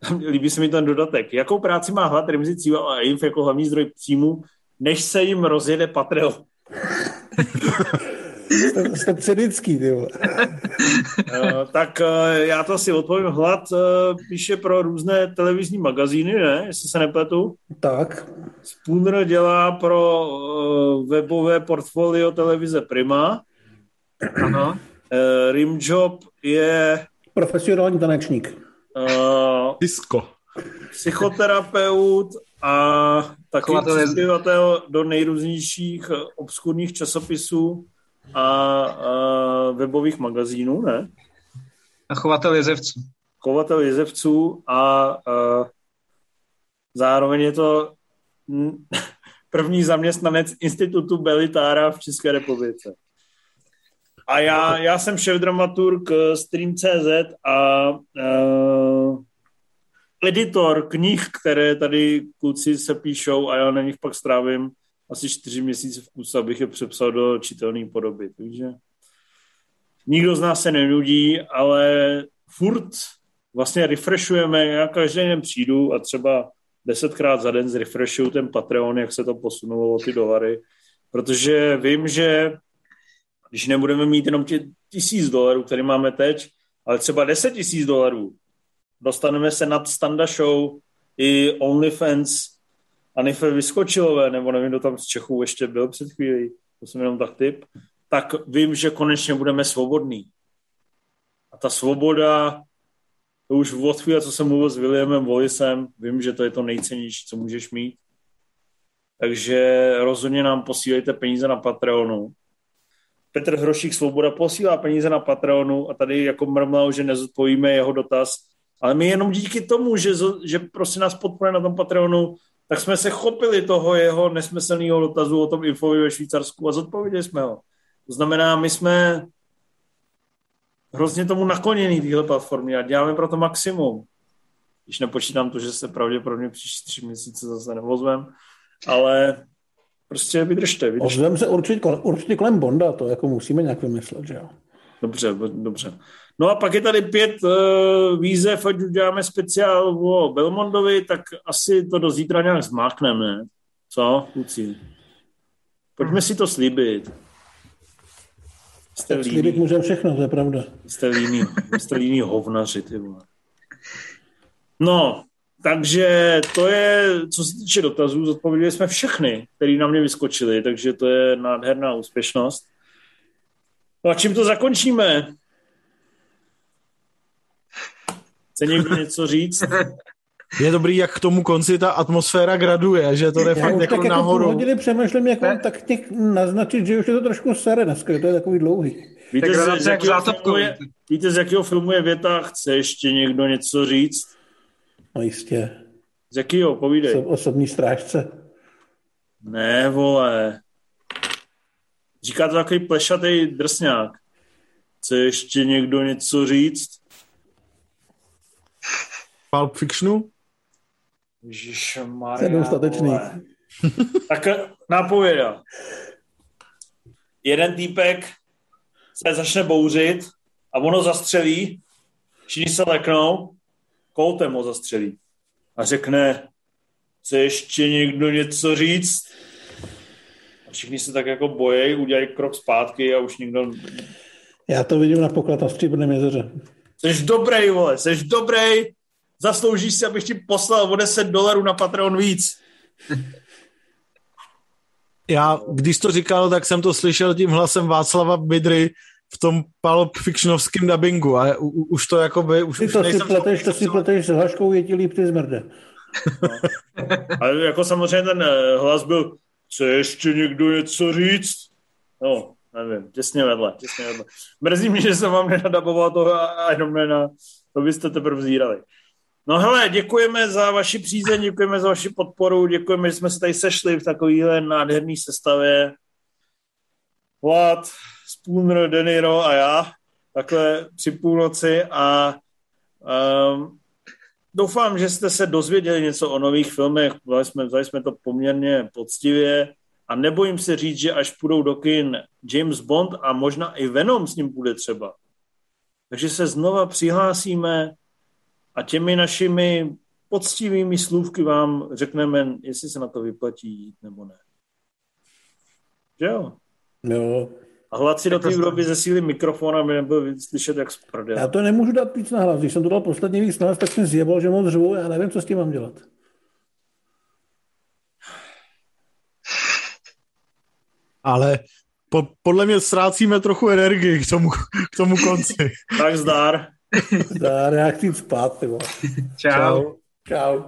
Líbí se mi ten dodatek. Jakou práci má hlad Rimzy Cíval a Inf jako hlavní zdroj příjmu, než se jim rozjede Patreon? Jste, jste předický, ty vole. Uh, tak uh, já to asi odpovím. Hlad uh, píše pro různé televizní magazíny, ne? Jestli se nepletu. Tak, Spooner dělá pro uh, webové portfolio televize Prima. Ano. Uh, Rimjob je profesionální tanečník. Uh, Disco. psychoterapeut a taky přispěvatel do nejrůznějších obskurních časopisů a, a webových magazínů, ne? A chovatel jezevců. chovatel jezevců a uh, zároveň je to první zaměstnanec Institutu Belitára v České republice. A já, já jsem šéf-dramaturg eh, Stream.cz a uh, editor knih, které tady kluci se píšou a já na nich pak strávím asi čtyři měsíce v kuse, abych je přepsal do čitelné podoby. Takže nikdo z nás se nenudí, ale furt vlastně refreshujeme, já každý den přijdu a třeba desetkrát za den zrefreshuju ten Patreon, jak se to posunulo o ty dolary, protože vím, že když nebudeme mít jenom tě tisíc dolarů, který máme teď, ale třeba deset tisíc dolarů, dostaneme se nad Standa Show i OnlyFans a Nife Vyskočilové, nebo nevím, kdo tam z Čechů ještě byl před chvílí, to jsem jenom tak typ, tak vím, že konečně budeme svobodní. A ta svoboda, to už od chvíle, co jsem mluvil s Williamem Wallisem, vím, že to je to nejcennější, co můžeš mít. Takže rozhodně nám posílejte peníze na Patreonu. Petr Hrošík Svoboda posílá peníze na Patreonu a tady jako mrmlal, že nezodpovíme jeho dotaz. Ale my jenom díky tomu, že, že prostě nás podporuje na tom Patreonu, tak jsme se chopili toho jeho nesmyslného dotazu o tom infovi ve Švýcarsku a zodpověděli jsme ho. To znamená, my jsme hrozně tomu nakloněný téhle platformě a děláme pro to maximum. Když nepočítám to, že se pravděpodobně příští tři měsíce zase nevozvem, ale prostě vydržte, vydržte. Ozvem se určitě, kolem- určitě kolem Bonda, to jako musíme nějak vymyslet, že jo. Dobře, dobře. No a pak je tady pět uh, výzev, ať uděláme speciál o Belmondovi, tak asi to do zítra nějak zmákneme, ne? Co, kluci? Pojďme si to slíbit. Jste Tak slíbit můžeme všechno, to je pravda. jste líní, jste líní hovnaři, ty vole. No, takže to je, co se týče dotazů, zodpověděli jsme všechny, které na mě vyskočily, takže to je nádherná úspěšnost. No a čím to zakončíme? Chce někdo něco říct? Je dobrý, jak k tomu konci ta atmosféra graduje, že to jde Já fakt jako tak jako nahoru. hodiny přemýšlím, jak vám tak těch naznačit, že už je to trošku staré dneska, že to je takový dlouhý. Víte, Tak z, z, jak jakého zátopkou, filmu je, víte. z jakého filmu je věta? Chce ještě někdo něco říct? No jistě. Z jakého? Povídej. Oso- Osobní strážce. Ne, vole. Říká to takový plešatý drsňák. Chce ještě někdo něco říct? Pulp Fictionu? Ježišmarja, Jsem dostatečný. tak nápověda. Jeden týpek se začne bouřit a ono zastřelí, všichni se leknou, koutem ho zastřelí. A řekne, chce ještě někdo něco říct? A všichni se tak jako bojejí, udělají krok zpátky a už nikdo... Já to vidím na poklad na Stříbrném jezeře. Jsi dobrý, vole, jsi dobrý, zasloužíš si, abych ti poslal o 10 dolarů na Patreon víc. Já, když to říkal, tak jsem to slyšel tím hlasem Václava Bydry v tom Pulp Fictionovském dubbingu a u, u, už to jako by, už, Ty už to si nejsem pleteš, to si pleteš s Haškou je ti líp ty zmrde. No. Ale jako samozřejmě ten eh, hlas byl, chce ještě někdo něco říct? No, nevím, těsně vedle, těsně vedle. Mrzí mě, že jsem vám nenadaboval toho Ironmana, to byste teprve vzírali. No hele, děkujeme za vaši přízeň, děkujeme za vaši podporu, děkujeme, že jsme se tady sešli v takovéhle nádherné sestavě. Vlad, Spooner, Deniro a já, takhle při půlnoci a um, doufám, že jste se dozvěděli něco o nových filmech, vzali jsme, vzali jsme to poměrně poctivě a nebojím se říct, že až půjdou do kin James Bond a možná i Venom s ním bude třeba. Takže se znova přihlásíme a těmi našimi poctivými slůvky vám řekneme, jestli se na to vyplatí jít nebo ne. Že jo? Jo. A hlad si do té doby zesílí mikrofon, aby nebyl slyšet jak z prdele. Já to nemůžu dát víc na hlas. Když jsem to dal poslední víc na hlas, tak jsem zjebal, že moc řvu. Já nevím, co s tím mám dělat. Ale po, podle mě ztrácíme trochu energii k tomu, k tomu konci. tak zdar. Jít spát. Tyvo. Čau. Čau.